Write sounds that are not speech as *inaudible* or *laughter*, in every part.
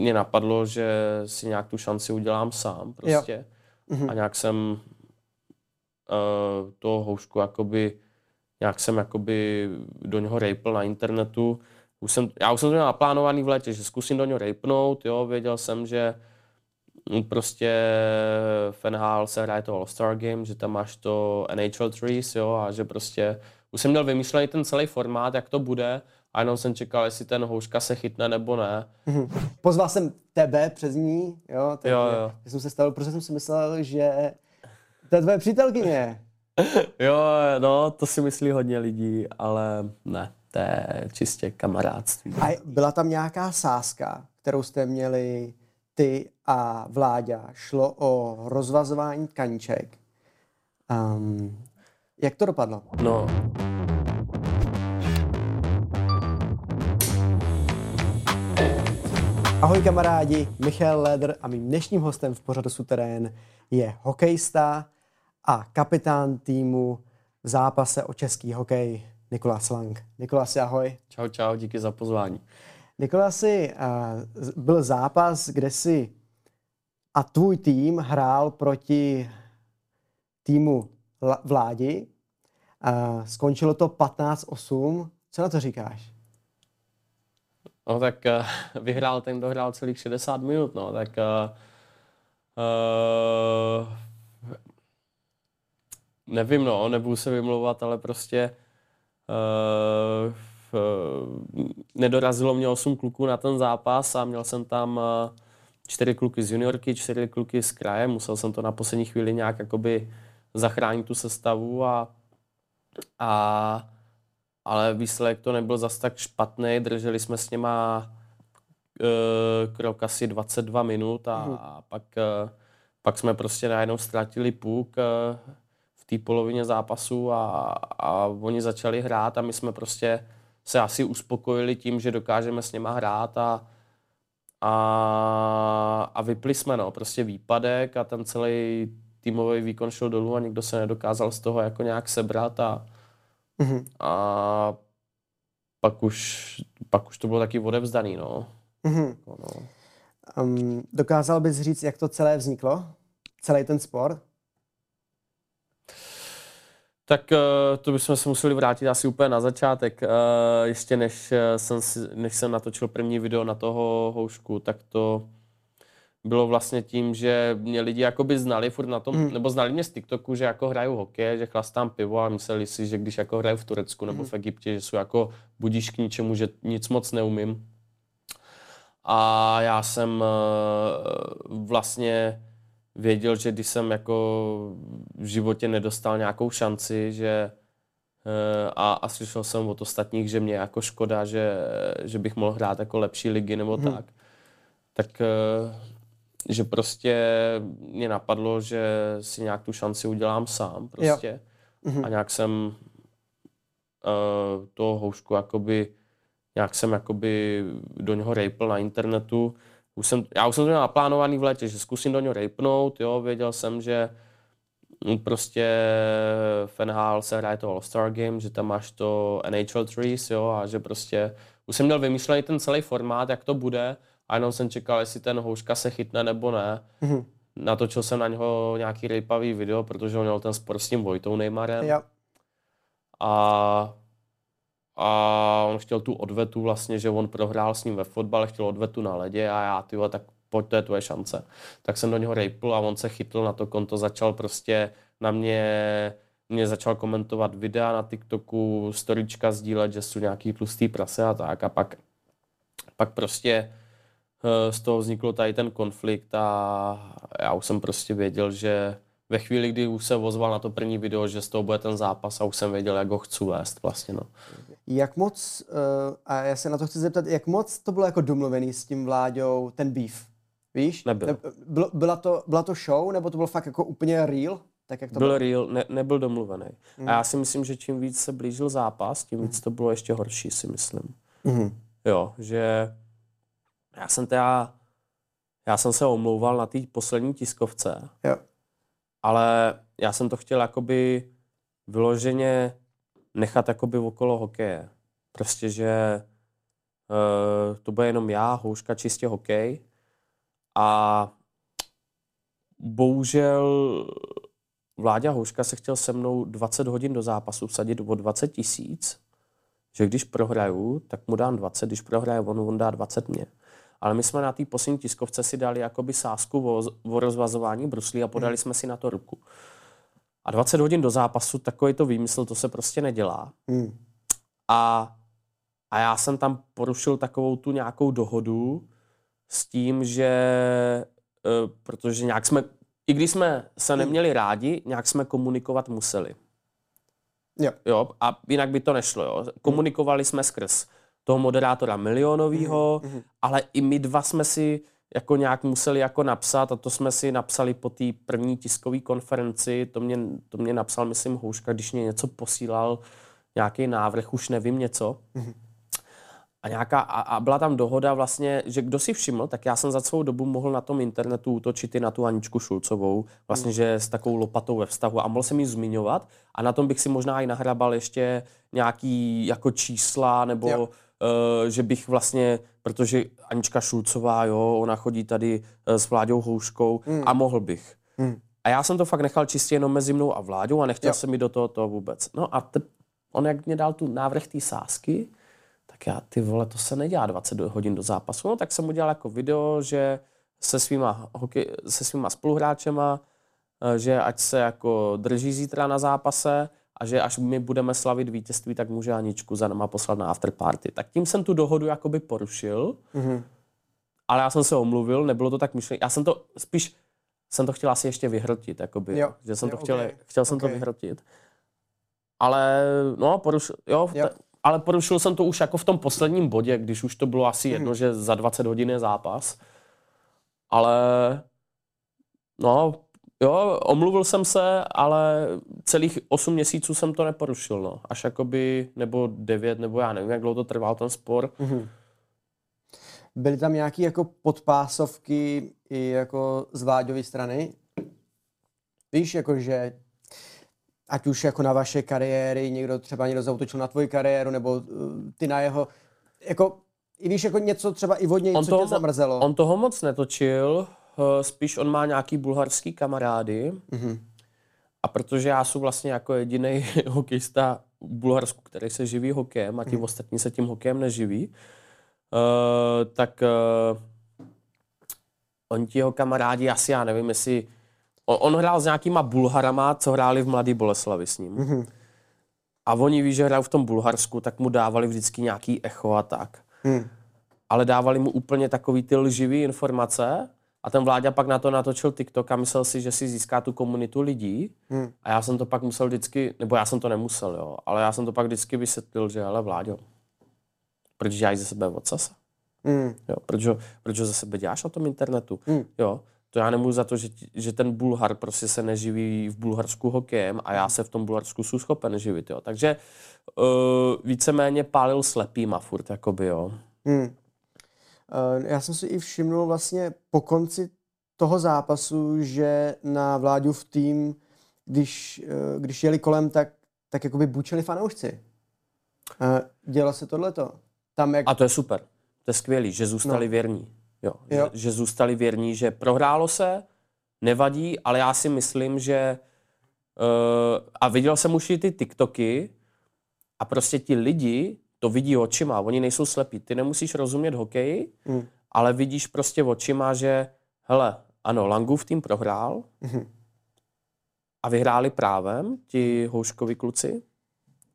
mě napadlo, že si nějak tu šanci udělám sám prostě. Mhm. A nějak jsem uh, toho houšku jakoby, nějak jsem jakoby do něho rejpl na internetu. Už jsem, já už jsem to měl naplánovaný v létě, že zkusím do něho rejpnout, jo, věděl jsem, že mm, prostě v NHL se hraje to All-Star Game, že tam máš to NHL Trees, jo, a že prostě už jsem měl vymýšlený ten celý formát, jak to bude, a jenom jsem čekal, jestli ten houška se chytne nebo ne. Pozval jsem tebe přes ní, jo, takže Jo, jo. já jsem se stavil, protože jsem si myslel, že to je tvoje přítelkyně. *laughs* Jo, no, to si myslí hodně lidí, ale ne, to je čistě kamarádství. A byla tam nějaká sázka, kterou jste měli ty a Vláďa. Šlo o rozvazování tkaníček. Um, jak to dopadlo? No, Ahoj kamarádi, Michal Leder a mým dnešním hostem v pořadu Suterén je hokejista a kapitán týmu v zápase o český hokej Nikolas Lang. Nikolasi, ahoj. čau, čau, díky za pozvání. Nikolasi, uh, byl zápas, kde si a tvůj tým hrál proti týmu Vládi. Uh, skončilo to 15-8. Co na to říkáš? No tak uh, *laughs* vyhrál ten, dohrál celých 60 minut, no, tak uh, uh, nevím, no, nebudu se vymlouvat, ale prostě uh, uh, nedorazilo mě 8 kluků na ten zápas a měl jsem tam uh, čtyři kluky z juniorky, čtyři kluky z kraje, musel jsem to na poslední chvíli nějak jakoby zachránit tu sestavu a, a ale výsledek to nebyl zas tak špatný, drželi jsme s něma uh, krok asi 22 minut a, Mhm. a pak, uh, pak jsme prostě najednou ztratili půk uh, v té polovině zápasu a, a oni začali hrát a my jsme prostě se asi uspokojili tím, že dokážeme s něma hrát a, a, a vypli jsme, no, prostě výpadek a ten celý týmový výkon šel dolů a nikdo se nedokázal z toho jako nějak sebrat a, Mhm. a pak už, pak už to bylo taky odevzdaný, no. Mhm. Jako, no. Um, dokázal bys říct, jak to celé vzniklo? Celý ten sport? Tak eh, to bychom se museli vrátit asi úplně na začátek. Eh, Ještě než eh, jsem, než jsem natočil první video na toho houšku, tak to bylo vlastně tím, že mě lidi jakoby znali furt na tom, Mhm. nebo znali mě z TikToku, že jako hraju hokej, že chlastám pivo a mysleli si, že když jako hraju v Turecku nebo v Egyptě, že jsou jako budíš k ničemu, že nic moc neumím. A já jsem eh, vlastně věděl, že když jsem jako v životě nedostal nějakou šanci, že eh, a, a slyšel jsem od ostatních, že mě jako škoda, že, že bych mohl hrát jako lepší ligy nebo Mhm. tak, tak eh, že prostě mě napadlo, že si nějak tu šanci udělám sám prostě. Mhm. A nějak jsem uh, toho houšku jakoby, nějak jsem jakoby do něho rejpl na internetu. Už jsem, já už jsem to měl naplánovaný v létě, že zkusím do něho rejpnout, jo, věděl jsem, že mm, prostě v NHL se hraje to All-Star Game, že tam máš to NHL Trees, jo, a že prostě už jsem měl vymýšlený ten celý formát, jak to bude, a jenom jsem čekal, jestli ten houška se chytne nebo ne. Mhm. Natočil jsem na něho nějaký rejpavý video, protože on měl ten spor s tím Vojtou Neymarem Jo. a, a on chtěl tu odvetu vlastně, že on prohrál s ním ve fotbale, chtěl odvetu na ledě a já, ty vole, tak pojď, to je tvoje šance. Tak jsem do něho rejpl a on se chytl na to konto, začal prostě na mě, mě začal komentovat videa na TikToku, storička sdílet, že jsou nějaký tlustý prase a tak a pak, pak prostě z toho vznikl tady ten konflikt a já už jsem prostě věděl, že ve chvíli, kdy už se ozval na to první video, že z toho bude ten zápas a už jsem věděl, jak ho chci vést vlastně, no. Jak moc, uh, a já se na to chci zeptat, jak moc to bylo jako domluvený s tím Vláďou, ten beef? Víš? Nebyl. Ne, bylo, byla, to, byla to show, nebo to bylo fakt jako úplně real? Tak jak to Byl bylo? real, ne, nebyl domluvený. Mm. A já si myslím, že čím víc se blížil zápas, tím víc to bylo ještě horší, si myslím. Mhm. Jo, že já jsem teda, já jsem se omlouval na té poslední tiskovce, Jo. ale já jsem to chtěl jakoby vyloženě nechat jakoby okolo hokeje. Prostě, že uh, to bude jenom já, houška, čistě hokej A bohužel Vláďa Houška se chtěl se mnou 20 hodin do zápasu vsadit o 20 tisíc, že když prohraju, tak mu dám 20, když prohraje on, on dá 20 mě. Ale my jsme na té poslední tiskovce si dali jakoby sásku o, o rozvazování bruslí a podali hmm. jsme si na to ruku. A 20 hodin do zápasu, takový to výmysl, to se prostě nedělá. Hmm. A, a já jsem tam porušil takovou tu nějakou dohodu s tím, že uh, protože nějak jsme, i když jsme se hmm. neměli rádi, nějak jsme komunikovat museli. Jo. jo. A jinak by to nešlo. Jo. Komunikovali jsme skrz toho moderátora milionového, mm-hmm. ale i my dva jsme si jako nějak museli jako napsat a to jsme si napsali po té první tiskové konferenci, to mě, to mě napsal, myslím, Houška, když mě něco posílal, nějaký návrh, už nevím něco. Mm-hmm. A, nějaká, a, a byla tam dohoda vlastně, že kdo si všiml, tak já jsem za svou dobu mohl na tom internetu útočit i na tu Aničku Šulcovou, vlastně, mm. že s takovou lopatou ve vztahu a mohl jsem ji zmiňovat a na tom bych si možná i nahrabal ještě nějaký jako čísla nebo jo. Uh, že bych vlastně, protože Anička Šulcová, jo, ona chodí tady uh, s Vláďou Houškou mm. a mohl bych. Mm. A já jsem to fakt nechal čistě jenom mezi mnou a Vláďou a nechtěl jo. jsem mi do toho, toho vůbec. No a te, on jak mě dal tu návrh té sásky, tak já, ty vole, to se nedělá 20 hodin do zápasu. No tak jsem udělal jako video, že se svýma, hokej, se svýma spoluhráčema, eh, že ať se jako drží zítra na zápase a že až my budeme slavit vítězství, tak může Aničku za náma poslat na afterparty. Tak tím jsem tu dohodu jakoby porušil, mm-hmm. ale já jsem se omluvil, nebylo to tak myšlené. Já jsem to spíš, jsem to chtěl asi ještě vyhrotit, jakoby, jo. že jsem jo, to chtěl, okay. chtěl jsem okay. to vyhrotit. Ale no, porušil, jo, jo ale porušil jsem to už jako v tom posledním bodě, když už to bylo asi hmm. jedno, že za 20 hodin je zápas. Ale no, jo, omluvil jsem se, ale celých 8 měsíců jsem to neporušil, no. Až jakoby, nebo 9, nebo já nevím, jak dlouho to trval ten spor. Hmm. Byly tam nějaké jako podpásovky i jako z Vláďovy strany? Víš, jako že ať už jako na vaše kariéry, někdo třeba někdo zautočil na tvoji kariéru, nebo uh, ty na jeho, jako, i víš, jako něco třeba i vodně, on co toho, tě zamrzelo. On toho moc netočil, spíš on má nějaký bulharský kamarády, mm-hmm. a protože já jsem vlastně jako jediný *laughs* hokejista v Bulharsku, který se živí hokejem a ti mm-hmm. ostatní se tím hokejem neživí, uh, tak uh, oni ti jeho kamarádi, asi já nevím, jestli On, on hrál s nějakýma Bulharama, co hráli v Mladý Boleslavi s ním. Mm-hmm. A oni ví, že hrál v tom Bulharsku, tak mu dávali vždycky nějaký echo a tak. Mm. Ale dávali mu úplně takový ty lživý informace a ten vláďa pak na to natočil TikTok a myslel si, že si získá tu komunitu lidí. Mm. A já jsem to pak musel vždycky, nebo já jsem to nemusel, jo, ale já jsem to pak vždycky vysvětlil, že ale vláďo, proč děláš ze sebe ocasa? Mm. Jo, proč, proč ze sebe děláš na tom internetu? Mm. Jo, to já nemůžu za to, že, že ten Bulhar prostě se neživí v Bulharsku hokejem a já se v tom Bulharsku jsou schopen živit, jo. Takže uh, víceméně pálil slepýma furt, jakoby, jo. Hmm. Uh, já jsem si i všimnul vlastně po konci toho zápasu, že na v tým, když, uh, když jeli kolem, tak, tak jakoby bučili fanoušci. Uh, dělo se tohleto? Tam jak... A to je super. To je skvělý, že zůstali no. věrní. Jo, jo. Že, že zůstali věrní, že prohrálo se, nevadí, ale já si myslím, že uh, a viděl jsem už i ty TikToky a prostě ti lidi to vidí očima, oni nejsou slepí. Ty nemusíš rozumět hokeji, mm. ale vidíš prostě očima, že hele, ano, Langův tým prohrál mm. a vyhráli právem ti houškovi kluci,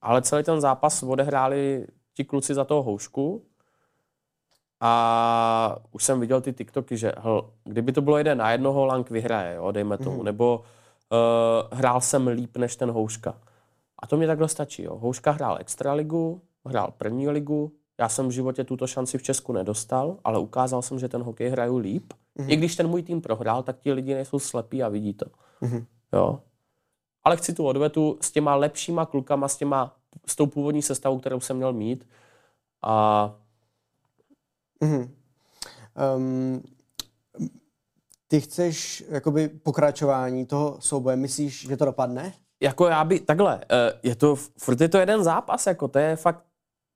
ale celý ten zápas odehráli ti kluci za toho houšku a už jsem viděl ty TikToky, že hl, kdyby to bylo jeden na jednoho, Lang vyhraje, jo, dejme tomu. Mm. Nebo uh, hrál jsem líp než ten Houška. A to mě takhle stačí. Jo. Houška hrál extraligu, hrál první ligu. Já jsem v životě tuto šanci v Česku nedostal, ale ukázal jsem, že ten hokej hraju líp. Mm. I když ten můj tým prohrál, tak ti lidi nejsou slepí a vidí to. Mm. Jo. Ale chci tu odvetu s těma lepšíma klukama, s, těma, s tou původní sestavou, kterou jsem měl mít. A Mm-hmm. Um, ty chceš jakoby pokračování toho souboje, myslíš, že to dopadne? Jako já by, takhle, eh, je to, furt je to jeden zápas, jako to je fakt,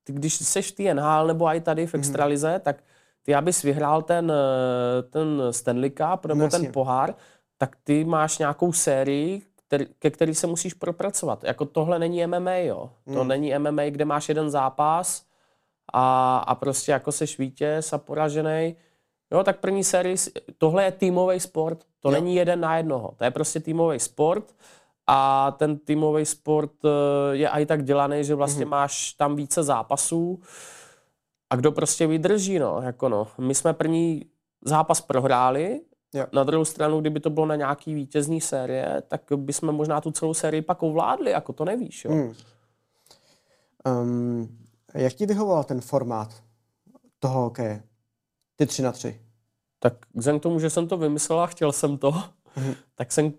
ty, když seš v NHL nebo i tady v mhm. extralize, mm-hmm. tak ty abys vyhrál ten, eh, ten Stanley Cup nebo No ten jasně. pohár, tak ty máš nějakou sérii, který, ke který se musíš propracovat. Jako tohle není MMA, jo. To Hmm. není MMA, kde máš jeden zápas a, a prostě jako seš vítěz a poražený. Jo, tak první sérii, si- tohle je týmový sport, to Jo. není jeden na jednoho, to je prostě týmový sport a ten týmový sport eh, je i tak dělaný, že vlastně Mhm. máš tam více zápasů a kdo prostě vydrží, no, jako no. My jsme první zápas prohráli, Jo. na druhou stranu, kdyby to bylo na nějaký vítězný série, tak bychom možná tu celou sérii pak ovládli, jako to nevíš, jo. Hmm. Um, jak ti vyhovoval ten formát toho hokeje? Ty tři na tři. Tak vzhledem k tomu, že jsem to vymyslel a chtěl jsem to, Mhm. tak jsem...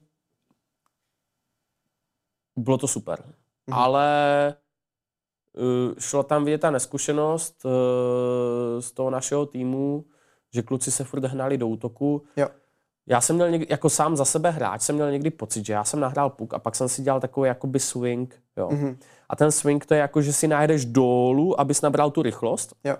Bylo to super. Mhm. Ale uh, šla tam vidět ta neskušenost uh, z toho našeho týmu, že kluci se furt hnali do útoku. Jo. Já jsem měl někdy, jako sám za sebe hráč, jsem měl někdy pocit, že já jsem nahrál puk a pak jsem si dělal takový jakoby swing, jo. Mhm. A ten swing to je jako, že si najedeš dolů, abys nabral tu rychlost. Jo.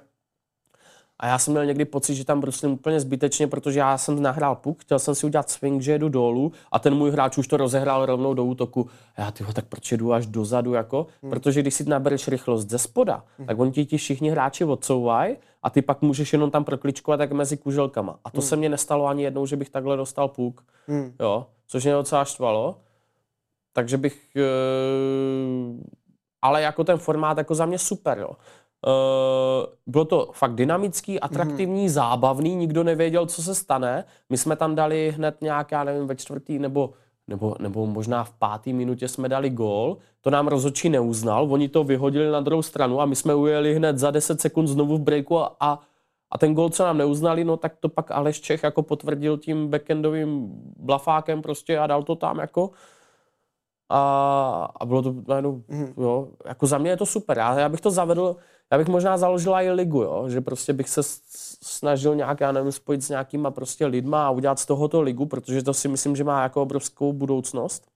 A já jsem měl někdy pocit, že tam bruslím úplně zbytečně, protože já jsem nahrál puk, chtěl jsem si udělat swing, že jedu dolů a ten můj hráč už to rozehrál rovnou do útoku. A já tyho, tak proč jedu až dozadu, jako? Hmm. Protože když si nabereš rychlost ze spoda, hmm. tak oni ti, ti všichni hráči odsouvají a ty pak můžeš jenom tam prokličkovat tak mezi kuželkama. A to hmm. se mně nestalo ani jednou, že bych takhle dostal puk, Hmm. jo, což mě docela štvalo. Takže bych, e, ale jako ten formát jako za mě super, jo. Uh, bylo to fakt dynamický, atraktivní, mm. zábavný, nikdo nevěděl, co se stane. My jsme tam dali hned nějak, já nevím, ve čtvrtý nebo, nebo, nebo možná v pátý minutě jsme dali gól. To nám rozhodčí neuznal, oni to vyhodili na druhou stranu a my jsme ujeli hned za 10 sekund znovu v breaku a, a, a ten gól, co nám neuznali, no tak to pak Aleš Čech jako potvrdil tím backendovým blafákem prostě a dal to tam jako a, a bylo to najednou, Mhm. jo, jako za mě je to super. Já, já bych to zavedl, já bych možná založila i ligu, jo, že prostě bych se snažil nějak, já nevím, spojit s nějakýma prostě lidma a udělat z tohoto ligu, protože to si myslím, že má jako obrovskou budoucnost.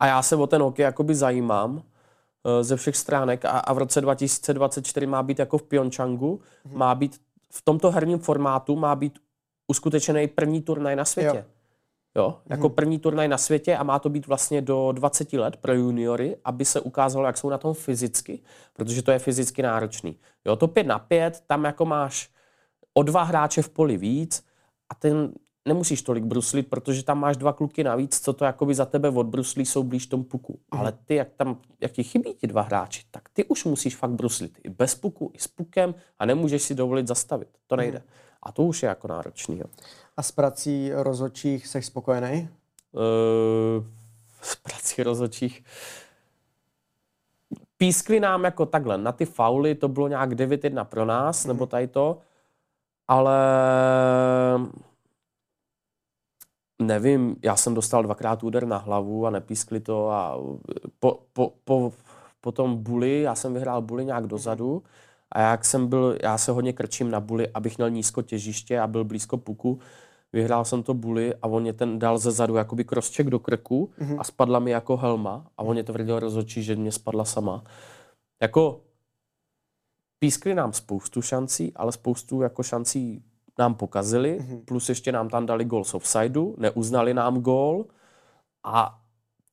A já se o ten hokej jakoby zajímám eh, ze všech stránek a, a v roce 2024 má být jako v Pyeongchangu, Mhm. má být v tomto herním formátu má být uskutečený první turnaj na světě. Jo. Jo, jako první turnaj na světě a má to být vlastně do 20 let pro juniory, aby se ukázalo, jak jsou na tom fyzicky, protože to je fyzicky náročný. Jo, to 5 na 5, tam jako máš o dva hráče v poli víc a ten nemusíš tolik bruslit, protože tam máš dva kluky navíc, co to jakoby za tebe odbruslí, jsou blíž tomu puku. Ale ty, jak tam, jak ti chybí ti dva hráči, tak ty už musíš fakt bruslit i bez puku, i s pukem a nemůžeš si dovolit zastavit. To nejde. A to už je jako náročný. Jo. A s prací rozhodčích jsi spokojený? Uh, z prací rozhodčích. Pískli nám jako takhle, na ty fauly to bylo nějak 9-1 pro nás, mm. nebo tady to, ale nevím, já jsem dostal dvakrát úder na hlavu a nepískli to a po, po, po, po tom buli, já jsem vyhrál buli nějak dozadu a jak jsem byl, já se hodně krčím na buli, abych měl nízko těžiště a byl blízko puku, vyhrál jsem to buli a on mě ten dal ze zadu jakoby crosscheck do krku mm-hmm. a spadla mi jako helma a on mě tvrdil rozhodčí, že mě spadla sama. Jako pískli nám spoustu šancí, ale spoustu jako šancí nám pokazili, mm-hmm. plus ještě nám tam dali gol z offsideu, neuznali nám gol a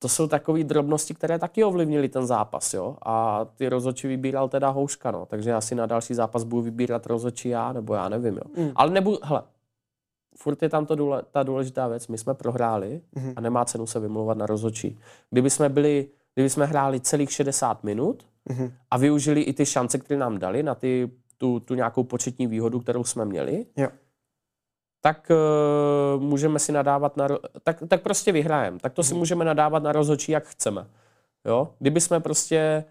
to jsou takové drobnosti, které taky ovlivnily ten zápas, jo. A ty rozhodčí vybíral teda Houška, no. Takže asi na další zápas budu vybírat rozhodčí já, nebo já nevím, jo. Mm. Ale nebudu, hele, furt je tam to důle, ta důležitá věc, my jsme prohráli mm-hmm. a nemá cenu se vymlouvat na rozhodčí. Kdyby jsme byli, kdyby jsme hráli celých 60 minut mm-hmm. a využili i ty šance, které nám dali na ty, tu, tu nějakou početní výhodu, kterou jsme měli, Jo. Tak uh, můžeme si nadávat na, tak, tak prostě vyhrajeme. Tak to si můžeme nadávat na rozhodčí, jak chceme. Jo? Kdyby jsme prostě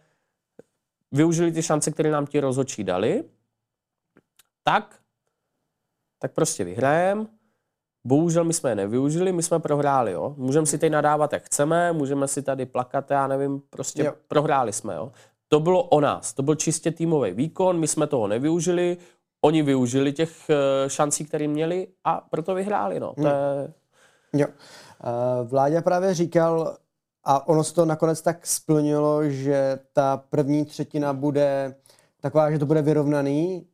využili ty šance, které nám ti rozhodčí dali, tak, tak prostě vyhrajeme. Bohužel my jsme je nevyužili, my jsme prohráli, jo. Můžeme si tady nadávat, jak chceme, můžeme si tady plakat, já nevím, prostě jo. prohráli jsme, jo. To bylo o nás, to byl čistě týmový výkon, my jsme toho nevyužili, oni využili těch eh, šancí, které měli a proto vyhráli, no. To je, Jo. Uh, Vláďa právě říkal, a ono se to nakonec tak splnilo, že ta první třetina bude taková, že to bude vyrovnaný,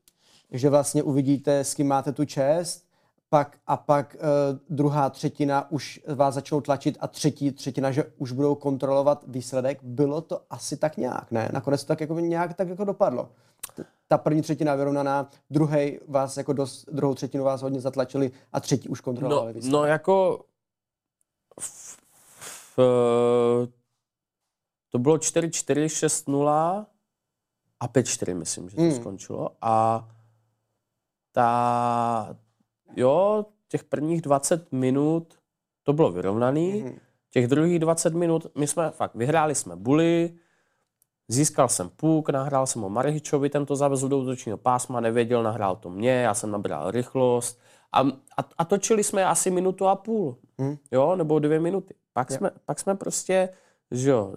že vlastně uvidíte, s kým máte tu čest, pak, a pak uh, druhá třetina už vás začnou tlačit a třetí třetina, že už budou kontrolovat výsledek. Bylo to asi tak nějak, ne? Nakonec to tak jako nějak tak jako dopadlo. Ta první třetina vyrovnaná, druhý vás jako dost, druhou třetinu vás hodně zatlačili a třetí už kontrolovali No, no jako v, v, to bylo 4-4, 6-0 a 5-4, myslím, že to Hmm. skončilo. A ta, jo, těch prvních 20 minut to bylo vyrovnaný. Mhm. Těch druhých 20 minut, my jsme fakt vyhráli jsme buly, získal jsem puk, nahrál jsem ho Marhičovi, ten to zavezl do útočního pásma, nevěděl, nahrál to mě, já jsem nabral rychlost a, a, a točili jsme asi minutu a půl, Mhm. jo, nebo dvě minuty. Pak, Jo. jsme, pak jsme prostě, že jo,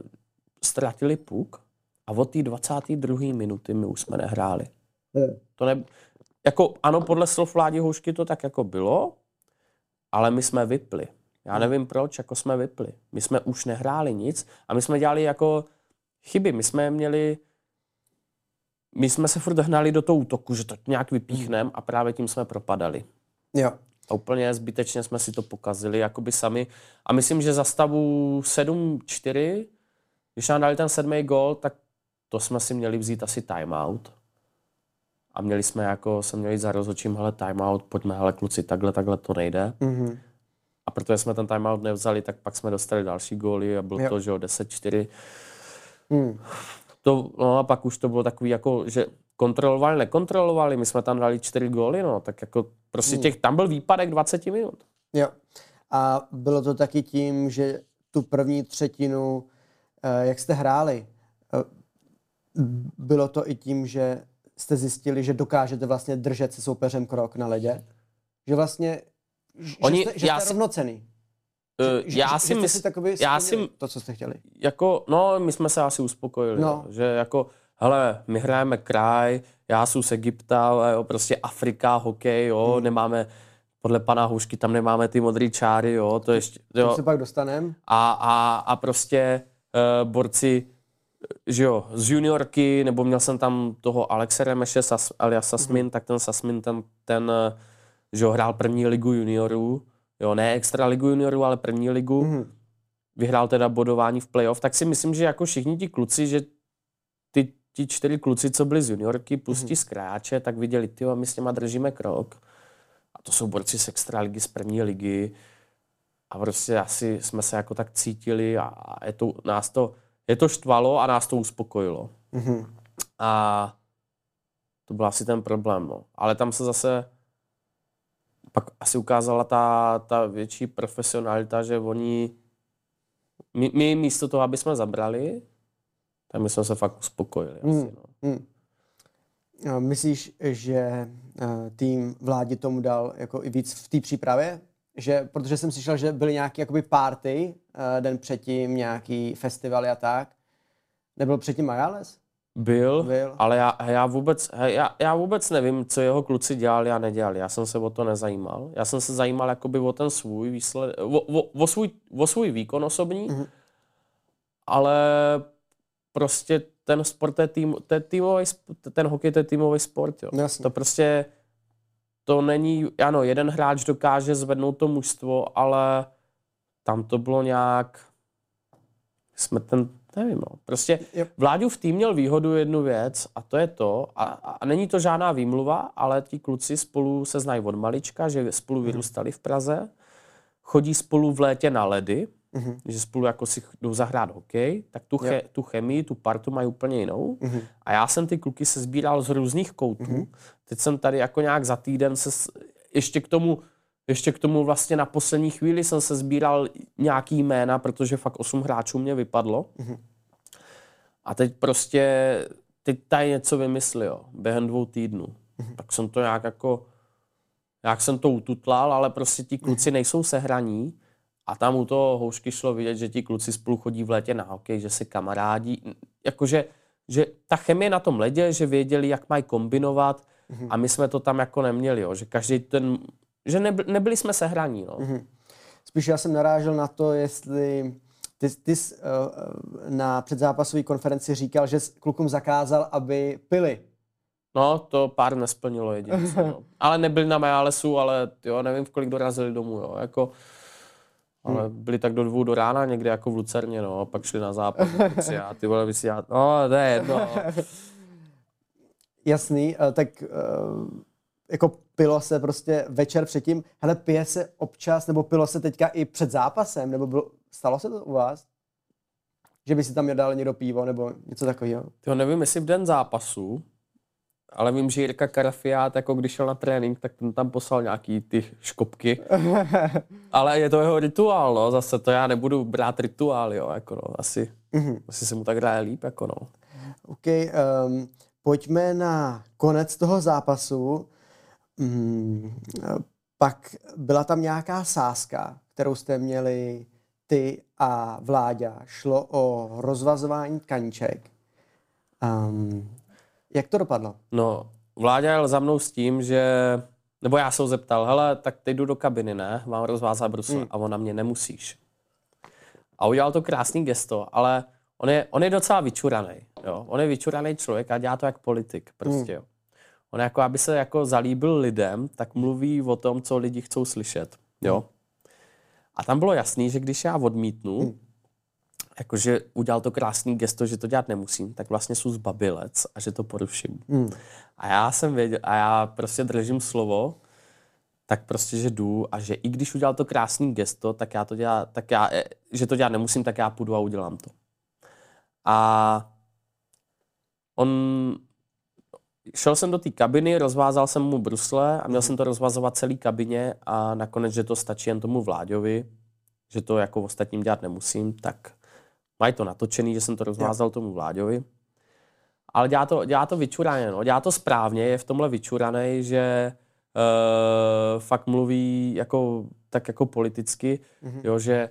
ztratili puk a od té 22. minuty my už jsme nehráli. To ne, jako ano, podle slov Vládi Houšky to tak jako bylo, ale my jsme vypli. Já nevím proč, jako jsme vypli. My jsme už nehráli nic a my jsme dělali jako chyby. My jsme měli, my jsme se furt hnali do toho útoku, že to nějak vypíchnem a právě tím jsme propadali. Jo. A úplně zbytečně jsme si to pokazili, jakoby sami. A myslím, že za stavu 7-4, když nám dali ten sedmý gol, tak to jsme si měli vzít asi timeout. A měli jsme jako, se měli za rozhodčím, hele, timeout, pojďme, hele, kluci, takhle, takhle to nejde. Mhm. A protože jsme ten timeout nevzali, tak pak jsme dostali další góly a bylo Jo. to, že jo, 10-4. Mhm. To, no a pak už to bylo takový jako, že kontrolovali, nekontrolovali, my jsme tam dali 4 góly, no, tak jako prostě těch, tam byl výpadek 20 minut. Jo. A bylo to taky tím, že tu první třetinu, eh, jak jste hráli, eh, bylo to i tím, že jste zjistili, že dokážete vlastně držet se soupeřem krok na ledě? Že vlastně, že, Oni- jste, že já jste si- rovnocený? Eh, Že, já že, si že si takový já si- to, co jste chtěli. jako, no, my jsme se asi uspokojili, No. že jako, hele, my hrajeme kraj, já jsem z Egypta, jo, prostě Afrika, hokej, jo, Hmm. nemáme, podle pana Houšky tam nemáme ty modré čáry, jo, to ještě, Jo. jo, se pak dostaneme. a, a, a prostě uh, borci, že jo, z juniorky, nebo měl jsem tam toho Alexe Remeše, Sas, alias Sasmin, mm-hmm. tak ten Sasmin, ten, ten eh, že jo, hrál první ligu juniorů, jo, ne extra ligu juniorů, ale první ligu, mm-hmm. Mhm. vyhrál teda bodování v playoff, tak si myslím, že jako všichni ti kluci, že ty, ti čtyři kluci, co byli z juniorky, plus ti z krajáče, tak viděli, ty my s těma držíme krok. A to jsou borci z extraligy, z první ligy. A prostě asi jsme se jako tak cítili a je to, nás to, je to štvalo a nás to uspokojilo. Mhm. A to byl asi ten problém. No. Ale tam se zase pak asi ukázala ta, ta větší profesionalita, že oni, my, my místo toho, aby jsme zabrali, tak my jsme se fakt uspokojili. Hmm. Asi, no. Hmm. A Myslíš, že eh, tým vládě tomu dal jako i víc v té přípravě? Že, protože jsem slyšel, že byly nějaké jakoby party eh, den předtím, nějaký festivaly a tak. Nebyl předtím Majales? Byl, Byl. ale já, já, vůbec, já, já vůbec nevím, co jeho kluci dělali a nedělali. Já jsem se o to nezajímal. Já jsem se zajímal jakoby o ten svůj výsled, o, o, o, svůj, o svůj výkon osobní, Mhm. ale prostě ten sport, je, tým, to je týmový, ten hokej, to je týmový sport. Jo. No jasně. To prostě, to není, ano, jeden hráč dokáže zvednout to mužstvo, ale tam to bylo nějak, jsme ten, nevím, no. prostě Jo. Vláďův tým měl výhodu jednu věc a to je to, a, a není to žádná výmluva, ale ti kluci spolu se znají od malička, že spolu vyrůstali v Praze, chodí spolu v létě na ledy, Mhm. že spolu jako si jdou zahrát hokej, tak tu, che, tu chemii, tu partu mají úplně jinou. Mhm. A já jsem ty kluky se sbíral z různých koutů. Mhm. Teď jsem tady jako nějak za týden se ještě k tomu ještě k tomu vlastně na poslední chvíli jsem se sbíral nějaký jména, protože fakt osm hráčů mě vypadlo. Mhm. A teď prostě, teď tady něco vymyslel, jo, během dvou týdnů. Mhm. Tak jsem to nějak jako, jak jsem to ututlal, ale prostě ti Mhm. kluci nejsou sehraní. A tam u toho houšky šlo vidět, že ti kluci spolu chodí v létě na hokej, že se kamarádí. Jakože že ta chemie na tom ledě, že věděli, jak mají kombinovat Mhm. a my jsme to tam jako neměli, jo. že každý ten, že nebyli, nebyli jsme sehraní. No. Mhm. Spíš já jsem narážel na to, jestli ty, ty jsi, uh, na předzápasové konferenci říkal, že klukům zakázal, aby pili. No, to pár nesplnilo jedince, no. *laughs* Ale nebyli na Majalesu, ale jo, nevím, v kolik dorazili domů, jo. Jako, ale hmm. byli tak do dvou do rána někde jako v Lucerně, no, a pak šli na západ. *laughs* já, ty vole, si já, no, ne, no. *laughs* Jasný, eh, tak jako pilo se prostě večer předtím, hele, pije se občas, nebo pilo se teďka i před zápasem, nebo bylo, stalo se to u vás? Že by si tam dal někdo pivo, nebo něco takového? Jo, nevím, jestli v den zápasu, ale vím, že Jirka Karafiát, jako když šel na trénink, tak ten tam poslal nějaký ty škopky. *laughs* ale je to jeho rituál, no, zase to já nebudu brát rituál, jo, jako no, asi, mm-hmm. asi se mu tak hraje líp, jako no. OK, um, pojďme na konec toho zápasu. Mm, pak byla tam nějaká sázka, kterou jste měli ty a Vláďa. Šlo o rozvazování tkaníček. Um, jak to dopadlo? No, Vláďa jel za mnou s tím, že nebo já se ho zeptal, hele, tak teď jdu do kabiny, ne? Mám rozvázat brusle. Hmm. A on na mě nemusíš. A udělal to krásný gesto, ale on je, on je docela vyčuraný. Jo? On je vyčuraný člověk a dělá to jak politik. Prostě, hmm. jo. On jako, aby se jako zalíbil lidem, tak mluví o tom, co lidi chcou slyšet. Jo? Hmm. A tam bylo jasný, že když já odmítnu, hmm jakože udělal to krásný gesto, že to dělat nemusím, tak vlastně jsou zbabilec a že to poruším. Hmm. A já jsem věděl, a já prostě držím slovo, tak prostě, že jdu a že i když udělal to krásný gesto, tak já to dělá, tak já, eh, že to dělat nemusím, tak já půjdu a udělám to. A on šel jsem do té kabiny, rozvázal jsem mu brusle a měl jsem to rozvazovat celý kabině a nakonec, že to stačí jen tomu Vláďovi, že to jako ostatním dělat nemusím, tak mají to natočený, že jsem to rozvázal tomu Vláďovi. Ale dělá to, dělá to vyčuraně, no. dělá to správně, je v tomhle vyčuraný, že uh, fakt mluví jako, tak jako politicky, mm-hmm. jo, že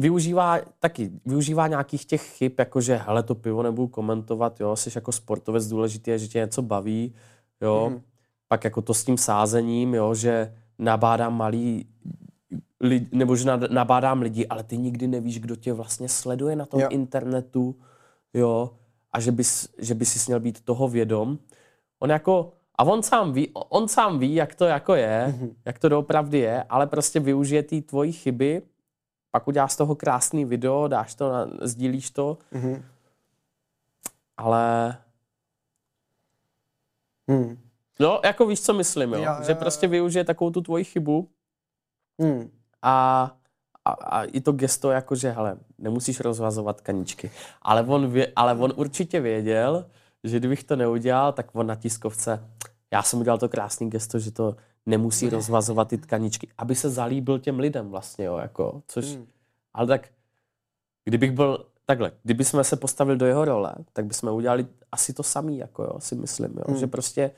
využívá taky, využívá nějakých těch chyb, jako že hele, to pivo nebudu komentovat, jo, jsi jako sportovec důležitý, že tě něco baví, jo, mm-hmm. pak jako to s tím sázením, jo, že nabádám malý lidi, nebo že nabádám lidi, ale ty nikdy nevíš, kdo tě vlastně sleduje na tom jo. internetu, jo, a že bys, že bys si měl být toho vědom. On jako, a on sám ví, on sám ví, jak to jako je, mm-hmm. jak to doopravdy je, ale prostě využije ty tvojí chyby, pak uděláš z toho krásný video, dáš to, na, sdílíš to, mm-hmm. ale... Hmm. No, jako víš, co myslím, jo? jo že jo, prostě využije takovou tu tvoji chybu, hmm a, a, a i to gesto jako, že hele, nemusíš rozvazovat kaničky. Ale on, vě, ale on určitě věděl, že kdybych to neudělal, tak on na tiskovce, já jsem udělal to krásný gesto, že to nemusí rozvazovat ty tkaničky, aby se zalíbil těm lidem vlastně, jo, jako, což, hmm. ale tak, kdybych byl, takhle, kdyby jsme se postavili do jeho role, tak bychom udělali asi to samý, jako jo, si myslím, jo, hmm. že prostě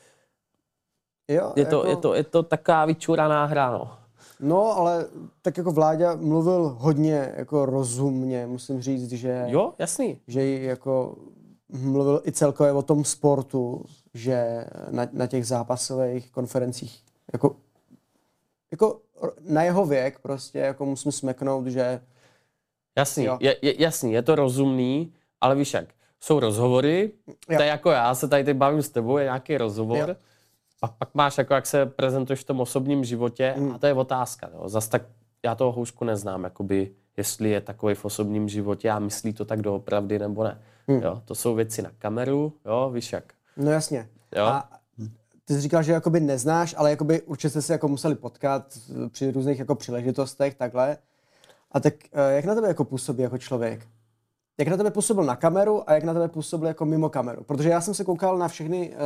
jo, je, to, jako... je, to, je to taková vyčuraná hra, no. No, ale tak jako Vláďa mluvil hodně jako rozumně, musím říct, že... Jo, jasný. Že jako mluvil i celkově o tom sportu, že na, na těch zápasových konferencích jako, jako na jeho věk prostě jako musím smeknout, že... Jasný, je, je, jasný, je to rozumný, ale víš jak, jsou rozhovory, jo. to je jako já se tady teď bavím s tebou, je nějaký rozhovor, jo pak, pak máš, jako jak se prezentuješ v tom osobním životě mm. a to je otázka. Jo. Zas tak já toho houšku neznám, jakoby, jestli je takový v osobním životě a myslí to tak doopravdy nebo ne. Mm. Jo. To jsou věci na kameru, jo, víš jak. No jasně. Jo. A ty jsi říkal, že jakoby neznáš, ale jakoby určitě jste se jako museli potkat při různých jako příležitostech, takhle. A tak eh, jak na tebe jako působí jako člověk? Jak na tebe působil na kameru a jak na tebe působil jako mimo kameru? Protože já jsem se koukal na všechny uh,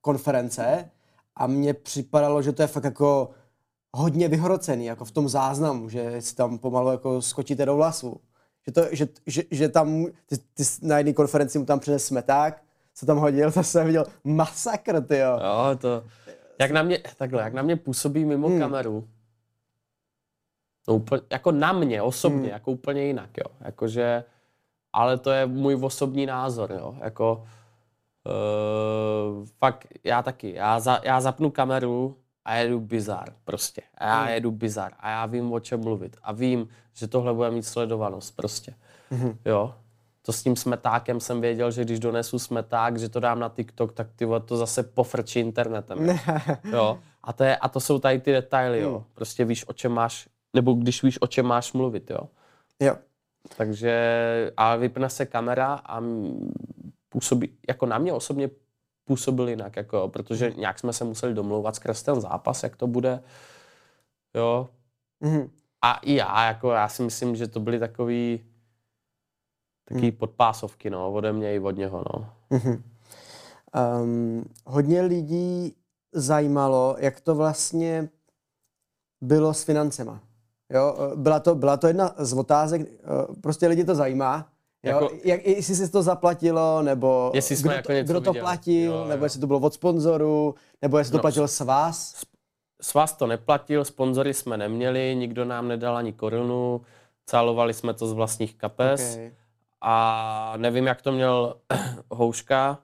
konference a mně připadalo, že to je fakt jako hodně vyhrocený, jako v tom záznamu, že si tam pomalu jako skočíte do vlasu. Že, to, že, že, že tam, ty, ty na jedné konferenci mu tam přines smeták, co tam hodil, to jsem viděl masakr, ty jo. Jo, to, jak na mě, takhle, jak na mě působí mimo hmm. kameru, no úplně, jako na mě osobně, hmm. jako úplně jinak, jo. Jakože, ale to je můj osobní názor, jo. Jako, Uh, fakt, já taky. Já, za, já zapnu kameru a jedu bizar prostě. A já mm. jedu bizar a já vím, o čem mluvit. A vím, že tohle bude mít sledovanost prostě. Mm-hmm. Jo. To s tím smetákem jsem věděl, že když donesu smeták, že to dám na TikTok, tak ty vole, to zase pofrčí internetem. Jo. jo. A, to je, a to jsou tady ty detaily, jo. Prostě víš, o čem máš, nebo když víš, o čem máš mluvit, jo. Jo. Takže, a vypne se kamera a působí, jako na mě osobně působil jinak, jako, protože hmm. nějak jsme se museli domlouvat skrz ten zápas, jak to bude, jo. Mm-hmm. A i já, jako já si myslím, že to byly takový taky hmm. podpásovky, no, ode mě i od něho, no. Mm-hmm. Um, hodně lidí zajímalo, jak to vlastně bylo s financema. Jo, byla to, byla to jedna z otázek, eh, prostě lidi to zajímá, Jo, jako, jak, jestli si to zaplatilo, nebo jestli kdo, jako něco kdo to viděli. platil, jo, nebo jestli to bylo od sponzoru, nebo jestli no, to platil s vás. S vás to neplatil, sponzory jsme neměli, nikdo nám nedal ani korunu, cálovali jsme to z vlastních kapes. Okay. A nevím, jak to měl *clears throat* Houška.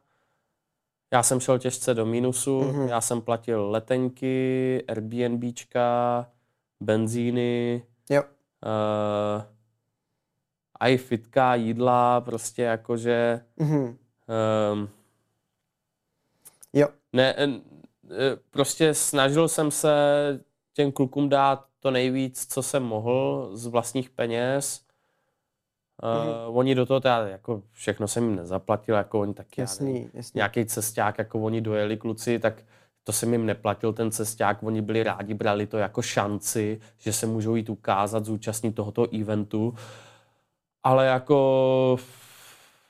Já jsem šel těžce do mínusu, mm-hmm. já jsem platil letenky, Airbnbčka, benzíny, jo. Uh, a i fitka, jídla, prostě jakože... Mm-hmm. Um, jo. Ne, prostě snažil jsem se těm klukům dát to nejvíc, co jsem mohl z vlastních peněz. Uh, oni do toho teda, jako všechno jsem jim nezaplatil, jako oni taky, jasný, nevím, jasný. nějaký cesták, jako oni dojeli kluci, tak to jsem jim neplatil ten cesták, oni byli rádi, brali to jako šanci, že se můžou jít ukázat, zúčastnit tohoto eventu. Ale jako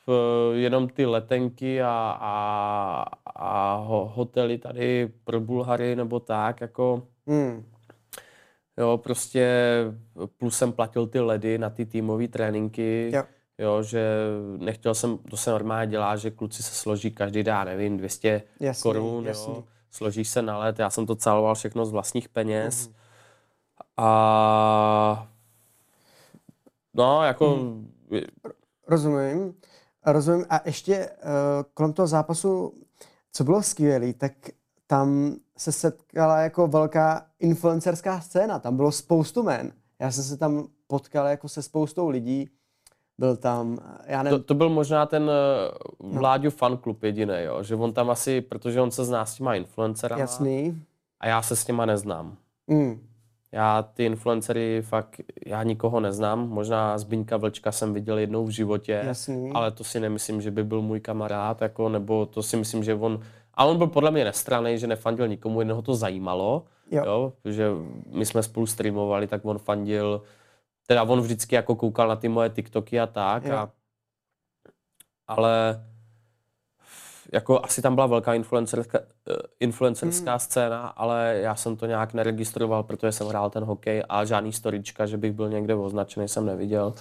v, jenom ty letenky a, a, a hotely tady pro Bulhary nebo tak, jako mm. Jo, prostě plus jsem platil ty ledy na ty týmové tréninky, jo. jo. že nechtěl jsem, to se normálně dělá, že kluci se složí, každý dá, nevím, 200 jasný, korun, jasný. jo, složíš se na let, já jsem to caloval všechno z vlastních peněz mm. a no, jako mm Rozumím. Rozumím. A ještě uh, kolem toho zápasu, co bylo skvělé, tak tam se setkala jako velká influencerská scéna. Tam bylo spoustu men. Já jsem se tam potkal jako se spoustou lidí. Byl tam, já nevím... To, to byl možná ten uh, Vláďu no. fanklub jediný, jo? že on tam asi, protože on se zná s těma influencerama. Jasný. A já se s těma neznám. Mm. Já ty influencery fakt, já nikoho neznám, možná Zbyňka Vlčka jsem viděl jednou v životě, Jasný. ale to si nemyslím, že by byl můj kamarád, jako, nebo to si myslím, že on, a on byl podle mě nestraný, že nefandil nikomu, jednoho to zajímalo, jo. jo. že my jsme spolu streamovali, tak on fandil, teda on vždycky jako koukal na ty moje TikToky a tak, a, ale jako asi tam byla velká influencerská, eh, influencerská hmm. scéna, ale já jsem to nějak neregistroval, protože jsem hrál ten hokej a žádný storička, že bych byl někde označený, jsem neviděl.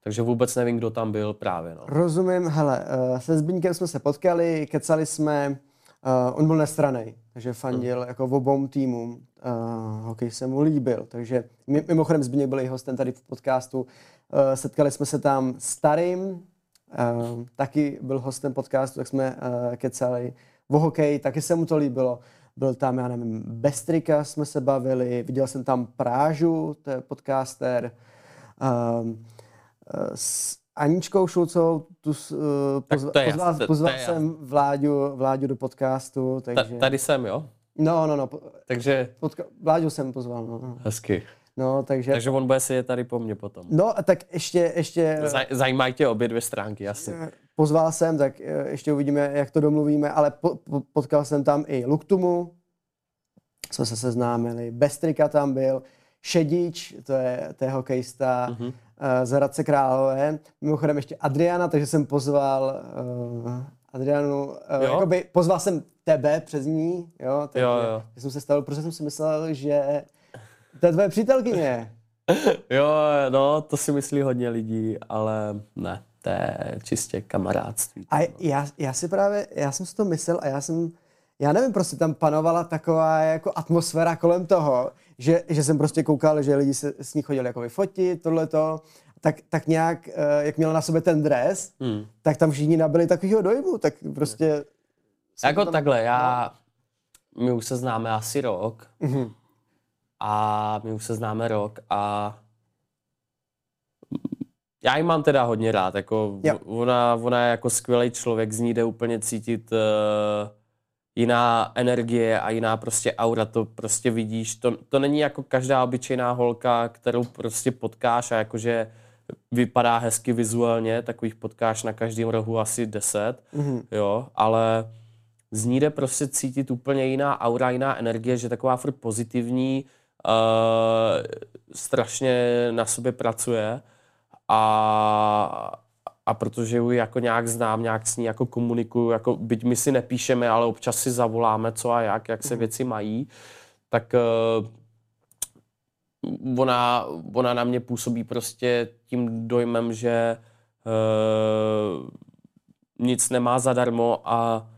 Takže vůbec nevím, kdo tam byl právě. No. Rozumím, hele, uh, se Zbyňkem jsme se potkali, kecali jsme, uh, on byl nestraný, takže fandil hmm. jako v obou týmům. Uh, hokej se mu líbil, takže mimochodem Zbyněk byl i hostem tady v podcastu. Uh, setkali jsme se tam starým, Uh, taky byl hostem podcastu, tak jsme uh, kecali o hokej, taky se mu to líbilo. Byl tam, já nevím, Bestrika jsme se bavili, viděl jsem tam Prážu, to je podcaster. Uh, uh, s Aničkou Šulcovou, tu, uh, pozva, to je pozval, jasný, pozval to je jsem Vláďu, Vláďu do podcastu. Takže... Tady jsem, jo? No, no, no. Takže... Podka- Vláďu jsem pozval, no. Hezky. No, takže... takže on bude sedět tady po mně potom. No, tak ještě... ještě Zaj, zajímají tě obě dvě stránky, jasně. Eh, pozval jsem, tak eh, ještě uvidíme, jak to domluvíme, ale po, po, potkal jsem tam i Luktumu, jsme se seznámili, Bestrika tam byl, Šedič, to je, to je hokejista mm-hmm. Z Hradce Králové, mimochodem ještě Adriana, takže jsem pozval uh, Adrianu, uh, jakoby pozval jsem tebe přes ní, jo, takže jo, jo. jsem se stavil, protože jsem si myslel, že to je tvoje přítelkyně. *laughs* jo, no, to si myslí hodně lidí, ale ne, to je čistě kamarádství. A já, já si právě, já jsem si to myslel a já jsem, já nevím, prostě tam panovala taková jako atmosféra kolem toho, že, že jsem prostě koukal, že lidi se s ní chodili jako vyfotit, tohleto, tak, tak nějak, eh, jak měla na sobě ten dres, hmm. tak tam všichni nabili takového dojmu, tak prostě... Jako tam, takhle, já, no. my už se známe asi rok, mm-hmm a my už se známe rok a já ji mám teda hodně rád, jako Jo. ona, ona je jako skvělý člověk, z ní jde úplně cítit uh, jiná energie a jiná prostě aura, to prostě vidíš, to, to není jako každá obyčejná holka, kterou prostě potkáš a jakože vypadá hezky vizuálně, takových potkáš na každém rohu asi deset, Mhm. jo, ale z ní jde prostě cítit úplně jiná aura, jiná energie, že taková furt pozitivní, uh, strašně na sobě pracuje a, a protože ji jako nějak znám, nějak s ní jako komunikuju, jako byť my si nepíšeme, ale občas si zavoláme co a jak, jak se věci mají, tak uh, ona, ona na mě působí prostě tím dojmem, že uh, nic nemá zadarmo a,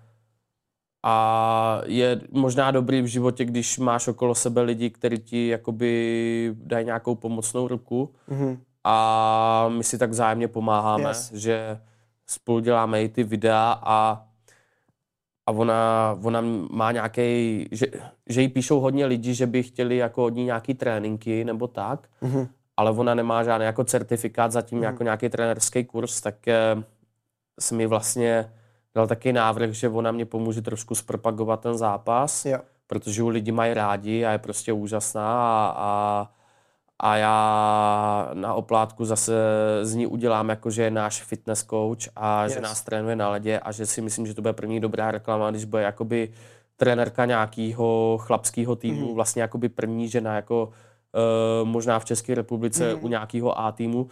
a je možná dobrý v životě, když máš okolo sebe lidi, kteří ti jakoby dají nějakou pomocnou ruku Mhm. A my si tak vzájemně pomáháme, Yes. že spolu děláme i ty videa a a ona, ona má nějaký, že, že jí píšou hodně lidi, že by chtěli jako od ní nějaký tréninky nebo tak, Mhm. ale ona nemá žádný jako certifikát, zatím jako nějaký trenerský kurz, tak eh, se mi vlastně dal taky návrh, že ona mě pomůže trošku zpropagovat ten zápas, Jo. protože ju lidi mají rádi a je prostě úžasná a, a, a já na oplátku zase z ní udělám jako, že je náš fitness coach a yes. že nás trénuje na ledě a že si myslím, že to bude první dobrá reklama, když bude jakoby trenérka nějakého chlapského týmu, mm. vlastně jakoby první žena jako uh, možná v České republice mm. u nějakého A týmu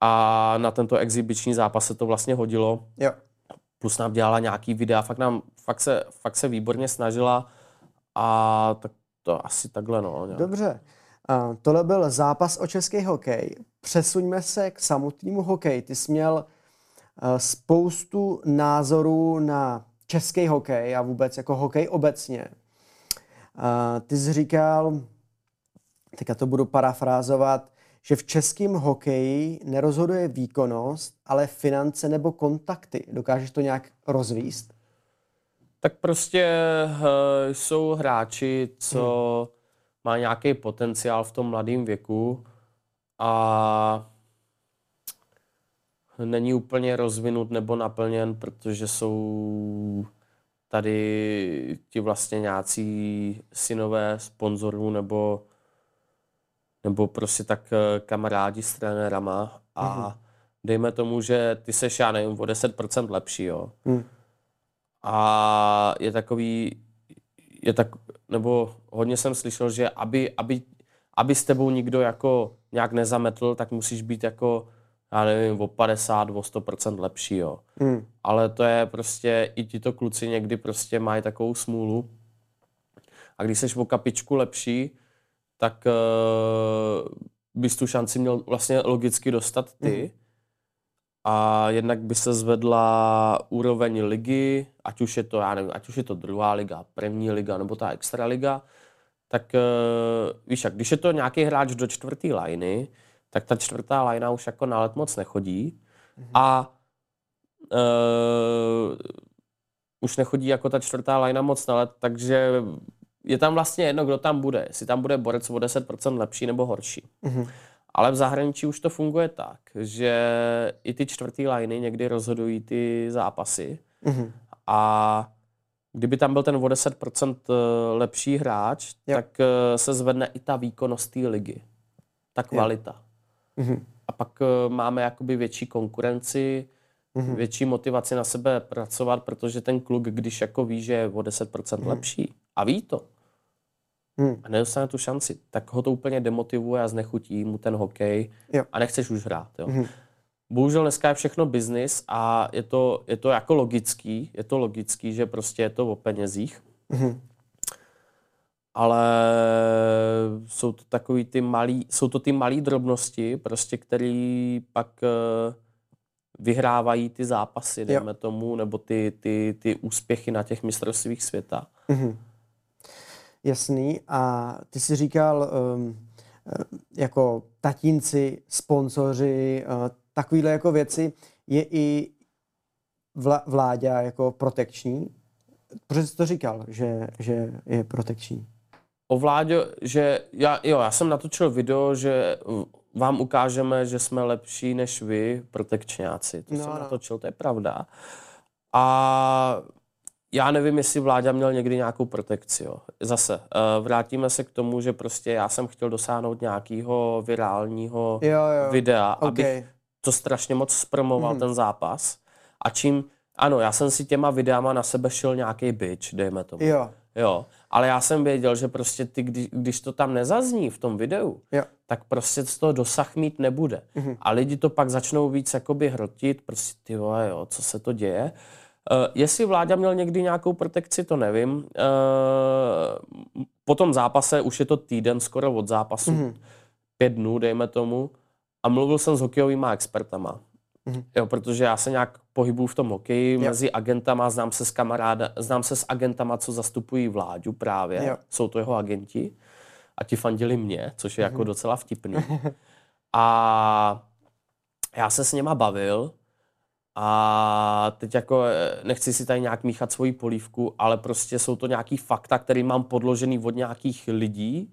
a na tento exibiční zápas se to vlastně hodilo Jo. plus nám dělala nějaký videa, fakt, nám, fakt, se, fakt se výborně snažila a tak to asi takhle no. nějak. Dobře. Tohle byl zápas o český hokej. Přesuňme se k samotnému hokeji. Ty jsi měl eh, spoustu názorů na český hokej a vůbec jako hokej obecně. Ty jsi říkal, teďka to budu parafrázovat, že v českém hokeji nerozhoduje výkonnost, ale finance nebo kontakty. Dokážeš to nějak rozvíst? Tak prostě uh, jsou hráči, co hmm. Má nějaký potenciál v tom mladém věku a není úplně rozvinut nebo naplněn, protože jsou tady ti vlastně nějací synové sponzorů nebo, nebo prostě tak eh, kamarádi s trenérama a Mhm. dejme tomu, že ty seš, já nevím, o 10% lepší, jo. Hmm. A je takový, je tak, nebo hodně jsem slyšel, že aby, aby, aby s tebou nikdo jako nějak nezametl, tak musíš být jako, já nevím, o 50, o 100% lepší, jo. Hmm. Ale to je prostě, i tito kluci někdy prostě mají takovou smůlu. A když jsi o kapičku lepší, tak uh, bys tu šanci měl vlastně logicky dostat ty. Mhm. A jednak by se zvedla úroveň ligy, ať už je to, já nevím, ať už je to druhá liga, první liga nebo ta extraliga, tak uh, víš, jak, když je to nějaký hráč do čtvrtý lajny, tak ta čtvrtá lajna už jako na let moc nechodí. A uh, už nechodí jako ta čtvrtá lajna moc na let, takže je tam vlastně jedno, kdo tam bude. Jestli tam bude borec o 10% lepší nebo horší. Mhm. Ale v zahraničí už to funguje tak, že i ty čtvrtý lajny někdy rozhodují ty zápasy Mhm. a kdyby tam byl ten o 10% lepší hráč, Jo. tak eh, se zvedne i ta výkonnost té ligy. Ta kvalita. Mhm. A pak eh, máme jakoby větší konkurenci, Mhm. větší motivaci na sebe pracovat, protože ten kluk, když jako ví, že je o 10% lepší a ví to Mhm. a nedostane tu šanci, tak ho to úplně demotivuje a znechutí mu ten hokej Jo. a nechceš už hrát. Jo. Mhm. Bohužel dneska je všechno biznis a je to, je to jako logický, je to logický, že prostě je to o penězích, Mhm. ale jsou to takový ty malý, jsou to ty malé drobnosti, prostě, který pak eh, vyhrávají ty zápasy, dejme tomu, nebo ty, ty, ty úspěchy na těch mistrovstvích světa. Mhm. Jasný. A ty jsi říkal, um, jako tatínci, sponzoři, uh, takovýhle jako věci, je i vla, vládě jako protekční? Protože jsi to říkal, že, že je protekční. O vládě, že já, jo, já jsem natočil video, že vám ukážeme, že jsme lepší než vy, protekčňáci. To No, jsem no. natočil, to je pravda. A já nevím, jestli vláda měl někdy nějakou protekci. Jo. Zase, eh, vrátíme se k tomu, že prostě já jsem chtěl dosáhnout nějakého virálního Jo, jo. videa, OK. abych to strašně moc zpromoval, Mhm. ten zápas. A čím, ano, já jsem si těma videama na sebe šel nějaký bitch, dejme tomu. Jo, Jo, ale já jsem věděl, že prostě ty, když, když to tam nezazní v tom videu, jo. tak prostě z toho dosah mít nebude. Mhm. A lidi to pak začnou víc jakoby hrotit, prostě ty vole, jo, co se to děje. Uh, jestli vláda měl někdy nějakou protekci, to nevím. Uh, po tom zápase, už je to týden skoro od zápasu, Mhm. pět dnů, dejme tomu, a mluvil jsem s hokejovými expertama. Mhm. Jo, protože já se nějak pohybuju v tom hokeji Jo. mezi agentama, znám se s kamaráda, znám se s agentama, co zastupují vládu právě, Jo. jsou to jeho agenti a ti fandili mě, což je jako Mhm. docela vtipný. *laughs* A já se s něma bavil a teď jako eh, nechci si tady nějak míchat svoji polívku, ale prostě jsou to nějaký fakta, které mám podložený od nějakých lidí,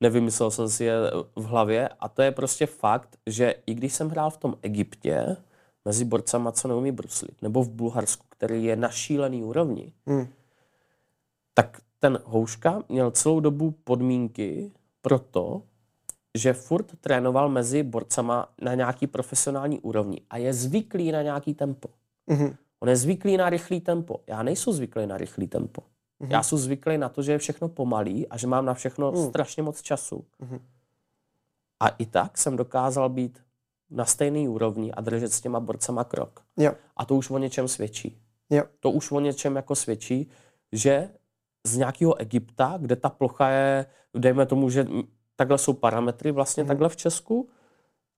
nevymyslel jsem si je v hlavě a to je prostě fakt, že i když jsem hrál v tom Egyptě mezi borcama, co neumí bruslit, nebo v Bulharsku, který je na šílený úrovni, Hm. tak ten Houška měl celou dobu podmínky pro to, že furt trénoval mezi borcama na nějaký profesionální úrovni a je zvyklý na nějaký tempo. Mhm. On je zvyklý na rychlý tempo. Já nejsem zvyklý na rychlý tempo. Mhm. Já jsem zvyklý na to, že je všechno pomalý a že mám na všechno Mm. strašně moc času. Mhm. A i tak jsem dokázal být na stejný úrovni a držet s těma borcama krok. Jo, A to už o něčem svědčí. jo. To už o něčem jako svědčí, že z nějakého Egypta, kde ta plocha je, dejme tomu, že takhle jsou parametry vlastně Mhm. takhle v Česku,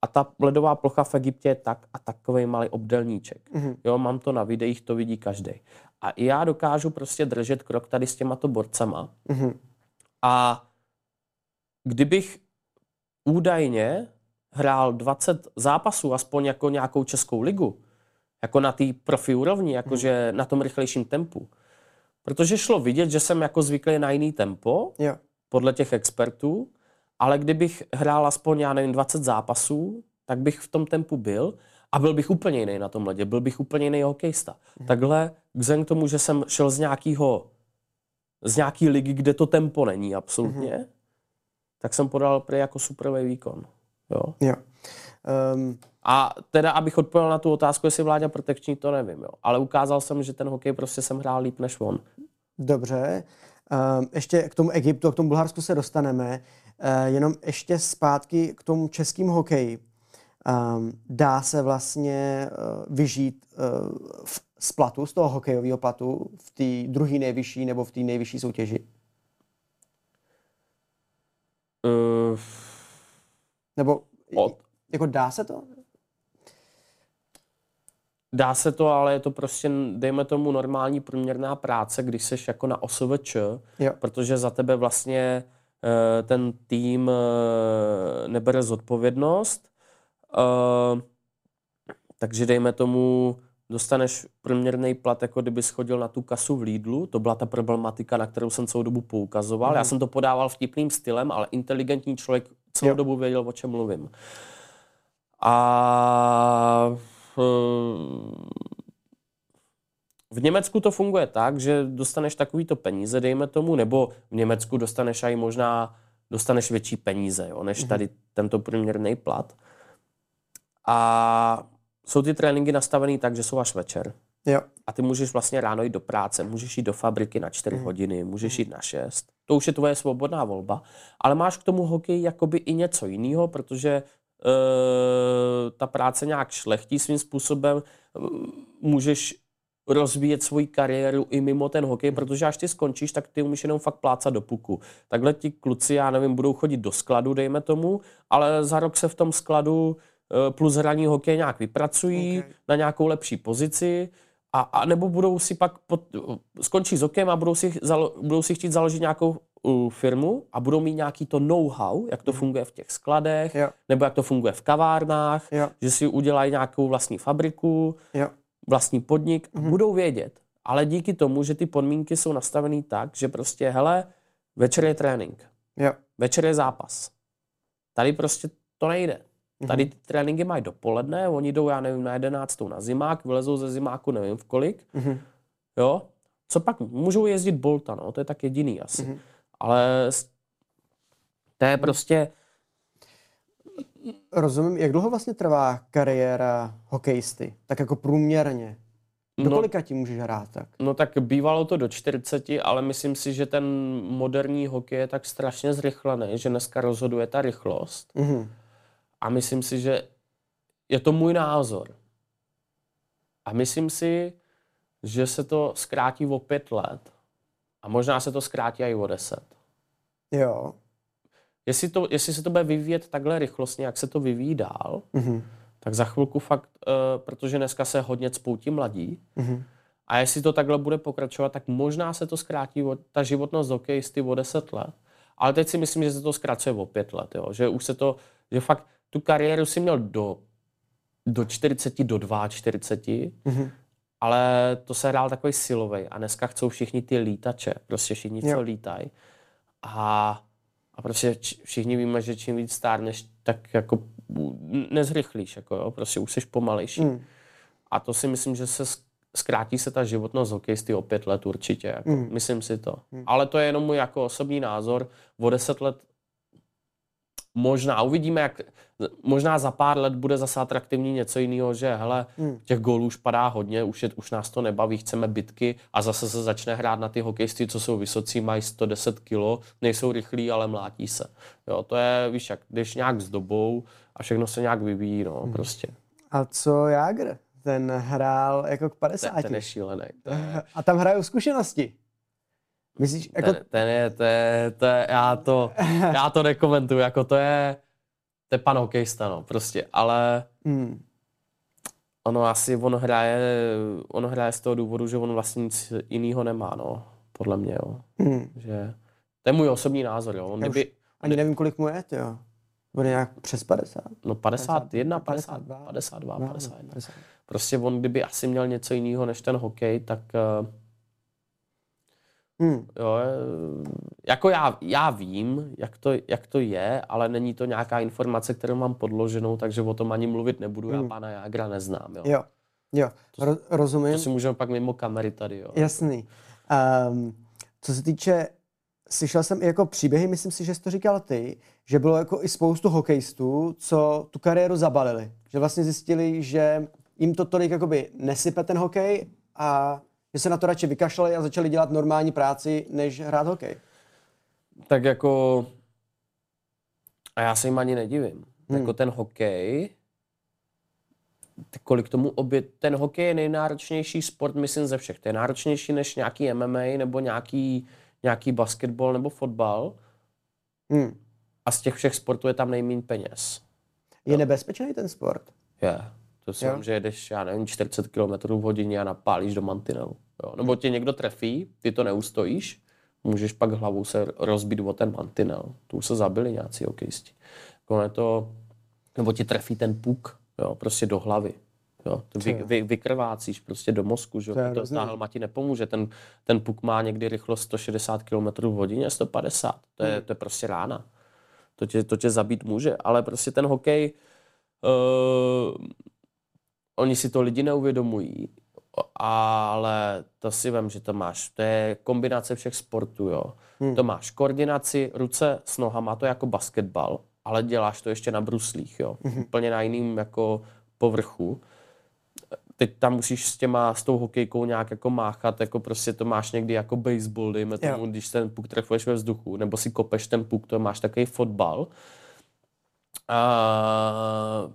a ta ledová plocha v Egyptě je tak a takový malý obdelníček. Mhm. Jo, mám to na videích, to vidí každý. A i já dokážu prostě držet krok tady s těmato borcama. Mhm. A kdybych údajně hrál 20 zápasů, aspoň jako nějakou českou ligu, jako na té profi úrovni, jakože na tom rychlejším tempu, protože šlo vidět, že jsem jako zvyklý na jiný tempo, Jo, podle těch expertů, ale kdybych hrál aspoň, já nevím, 20 zápasů, tak bych v tom tempu byl a byl bych úplně jiný na tom ledě, byl bych úplně jiný hokejista. Mhm. Takhle, vzhledem k tomu, že jsem šel z nějakého z nějaký ligy, kde to tempo není absolutně, Mhm. tak jsem podal prý jako superový výkon. Jo. jo. Um, A teda, abych odpověděl na tu otázku, jestli vládě protekční, to nevím, jo. Ale ukázal jsem, že ten hokej prostě jsem hrál líp než on. Dobře. Um, ještě k tomu Egyptu, a k tomu Bulharsku se dostaneme. Uh, jenom ještě zpátky k tomu českému hokeji. Um, dá se vlastně uh, vyžít v, z platu, z toho hokejového platu v té druhé nejvyšší nebo v té nejvyšší soutěži? Uh, Nebo Od- jako dá se to? Dá se to, ale je to prostě, dejme tomu, normální průměrná práce, když seš jako na OSVČ, Jo. protože za tebe vlastně eh, ten tým eh, nebere zodpovědnost. Eh, Takže dejme tomu, dostaneš průměrný plat, jako kdyby chodil na tu kasu v Lidlu. To byla ta problematika, na kterou jsem celou dobu poukazoval. Já jsem to podával vtipným stylem, ale inteligentní člověk celou Jo. dobu věděl, o čem mluvím. A v Německu to funguje tak, že dostaneš takovýto peníze, dejme tomu, nebo v Německu dostaneš i možná dostaneš větší peníze, jo, než tady tento průměrný plat. A jsou ty tréninky nastavený tak, že jsou až večer. Jo. A ty můžeš vlastně ráno jít do práce, můžeš jít do fabriky na 4 hodiny, můžeš jít na 6. To už je tvoje svobodná volba. Ale máš k tomu hokej jakoby i něco jiného, protože ta práce nějak šlechtí svým způsobem. Můžeš rozvíjet svoji kariéru i mimo ten hokej, protože až ty skončíš, tak ty umíš jenom fakt plácat do puku. Takhle ti kluci, já nevím, budou chodit do skladu, dejme tomu, ale za rok se v tom skladu eh, plus hraní hokej nějak vypracují Ok. na nějakou lepší pozici a, a nebo budou si pak, pod, skončí s hokejem a budou si, zalo, budou si chtít založit nějakou firmu a budou mít nějaký to know-how, jak to funguje v těch skladech, Jo. nebo jak to funguje v kavárnách, Jo. že si udělají nějakou vlastní fabriku, Jo. vlastní podnik, mm-hmm. budou vědět. Ale díky tomu, že ty podmínky jsou nastavený tak, že prostě, hele, večer je trénink, Jo. večer je zápas. Tady prostě to nejde. Tady ty tréninky mají dopoledne, oni jdou, já nevím, na 11. na zimák, vylezou ze zimáku, nevím v kolik. Mhm. Jo? Co pak? Můžou jezdit Bolta, no, to je tak jediný asi. Mhm. Ale to je prostě, Rozumím, jak dlouho vlastně trvá kariéra hokejisty? Tak jako průměrně. Do No. kolika ti můžeš hrát tak? no tak bývalo to do 40, ale myslím si, že ten moderní hokej je tak strašně zrychlený, že dneska rozhoduje ta rychlost. Mhm. A myslím si, že je to můj názor. A myslím si, že se to zkrátí o pět let. A možná se to zkrátí i o deset. Jo. Jestli, to, jestli se to bude vyvíjet takhle rychlostně, jak se to vyvíjí dál, Mhm. tak za chvilku fakt, uh, protože dneska se hodně cpou ti mladí, Mhm. a jestli to takhle bude pokračovat, tak možná se to zkrátí, o, ta životnost hokejisty o 10 let. Ale teď si myslím, že se to zkracuje o 5 let, jo? že už se to, že fakt tu kariéru si měl do, do 40, do 42, Mhm. Ale to se hrál takový silový a dneska chcou všichni ty lítače, prostě všichni, co lítají. A, a prostě všichni víme, že čím víc stárneš, tak jako nezrychlíš, jako jo, prostě už jsi pomalejší. Mm. A to si myslím, že se zkrátí se ta životnost hokejisty o pět let určitě. Jako. Mm. Myslím si to. Ale to je jenom můj jako osobní názor. O deset let možná uvidíme, jak možná za pár let bude zase atraktivní něco jiného, že hele, Mm. těch gólů už padá hodně, už, je, už nás to nebaví, chceme bitky a zase se začne hrát na ty hokejisty, co jsou vysocí, mají 110 kilo, nejsou rychlí, ale mlátí se. Jo, to je, víš, jak jdeš nějak s dobou a všechno se nějak vyvíjí, no, Hmm. prostě. A co Jágr? Ten hrál jako k 50. Ten, ten je šílený. Je, *laughs* A tam hrajou zkušenosti. Myslíš, jako... ten, ten je, to je, to je, já to, *laughs* já to nekomentuju, jako to je, to je pan hokejista, no, prostě, ale Mm. ono asi, on hraje, on hraje z toho důvodu, že on vlastně nic jiného nemá, no, podle mě, jo, Mm. že to je můj osobní názor, jo, on kdyby, Ani nevím, kolik mu je, jo. Bude nějak přes 50. no 51, 52, 52, 52, No, 51. 50. Prostě on kdyby asi měl něco jiného než ten hokej, tak eh, Mm. Jo, eh, jako já, já vím, jak to, jak to je, ale není to nějaká informace, kterou mám podloženou, takže o tom ani mluvit nebudu. Já Hmm. pana Jágra neznám. Jo. Jo, jo, Ro- rozumím. To si můžeme pak mimo kamery tady. Jo. Jasný. Um, co se týče, slyšel jsem i jako příběhy, myslím si, že jsi to říkal ty, že bylo jako i spoustu hokejistů, co tu kariéru zabalili. Že vlastně zjistili, že jim to tolik jakoby nesype ten hokej a že se na to radši vykašlali a začali dělat normální práci, než hrát hokej. Tak jako... A já se jim ani nedivím. Hmm. Jako ten hokej, kolik tomu obě... Ten hokej je nejnáročnější sport, myslím, ze všech. To je náročnější než nějaký MMA nebo nějaký, nějaký basketbal nebo fotbal. Hmm. A z těch všech sportů je tam nejméně peněz. Je nebezpečný ten sport? Je. To si že jedeš, já nevím, 40 km v hodině a napálíš do mantinelu. Jo. Nebo tě někdo trefí, ty to neustojíš, můžeš pak hlavou se rozbít o ten mantinel. Tu už se zabili nějací hokejisti. Jako je to, nebo ti trefí ten puk, jo, prostě do hlavy. Jo, to vy, vy, vykrvácíš prostě do mozku, že jo, To to, helma ti nepomůže. Ten, ten puk má někdy rychlost 160 km v hodině, 150. To je, to je prostě rána. To tě, to tě zabít může, ale prostě ten hokej, uh, oni si to lidi neuvědomují, ale to si vím, že to máš, to je kombinace všech sportů, jo. Hmm. To máš koordinaci ruce s nohama, to je jako basketbal, ale děláš to ještě na bruslích, jo. Hmm. Úplně na jiným jako povrchu. Teď tam musíš s těma, s tou hokejkou nějak jako máchat, jako prostě to máš někdy jako baseball, dejme Jo. tomu, když ten puk trefuješ ve vzduchu, nebo si kopeš ten puk, to máš takový fotbal. A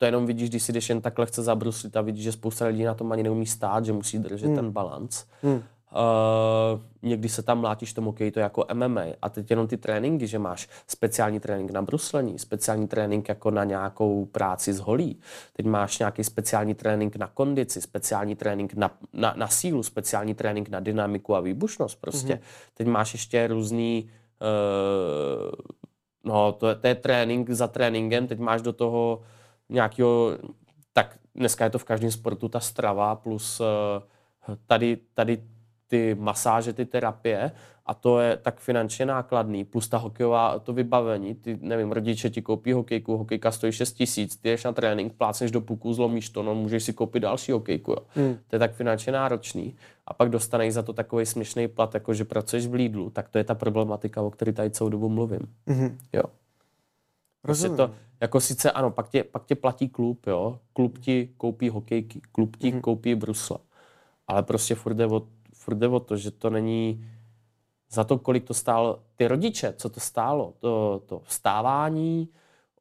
to jenom vidíš, když si jdeš jen tak lehce zabruslit a vidíš, že spousta lidí na tom ani neumí stát, že musí držet hmm. ten balans. Hmm. Uh, někdy se tam mlátíš tomu hokeji, to je jako MMA. A teď jenom ty tréninky, že máš speciální trénink na bruslení, speciální trénink jako na nějakou práci s holí. Teď máš nějaký speciální trénink na kondici, speciální trénink na, na, na sílu, speciální trénink na dynamiku a výbušnost prostě. Mm-hmm. Teď máš ještě různý uh, no to je, to je trénink za tréninkem, teď máš do toho nějakého, tak dneska je to v každém sportu ta strava plus uh, tady, tady ty masáže, ty terapie a to je tak finančně nákladný, plus ta hokejová, to vybavení, ty, nevím, rodiče ti koupí hokejku, hokejka stojí 6 tisíc, ty jdeš na trénink, plácneš do puku, zlomíš to, no můžeš si koupit další hokejku, jo. Hmm. To je tak finančně náročný. A pak dostaneš za to takový směšný plat, jako že pracuješ v Lidlu, tak to je ta problematika, o které tady celou dobu mluvím. Hmm. Jo. Prostě to, jako sice ano, pak tě, pak tě platí klub, jo. Klub ti koupí hokejky, klub ti hmm. koupí brusle. Ale prostě furt jde, o, furt jde o to, že to není za to, kolik to stálo ty rodiče, co to stálo, to, to vstávání,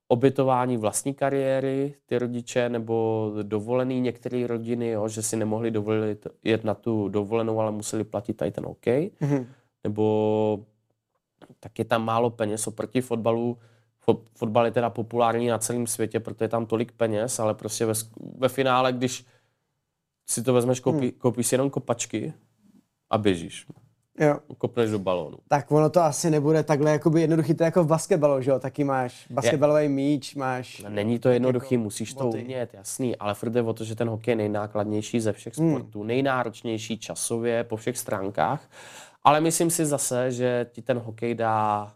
obětování vlastní kariéry, ty rodiče, nebo dovolený některé rodiny, jo, že si nemohli dovolit jet na tu dovolenou, ale museli platit tady ten OK. Mm-hmm. Nebo tak je tam málo peněz oproti fotbalu. Fotbal je teda populární na celém světě, protože je tam tolik peněz, ale prostě ve, ve finále, když si to vezmeš, koupí, hmm. koupíš si jenom kopačky a běžíš. Jo. Kopneš do balónu. Tak ono to asi nebude takhle jakoby jednoduchý, to jako v basketbalu, že jo? Taky máš basketbalový je. míč, máš... Není to jednoduchý, jako musíš to boty. umět, jasný, ale furt jde o to, že ten hokej je nejnákladnější ze všech hmm. sportů, hmm. nejnáročnější časově po všech stránkách, ale myslím si zase, že ti ten hokej dá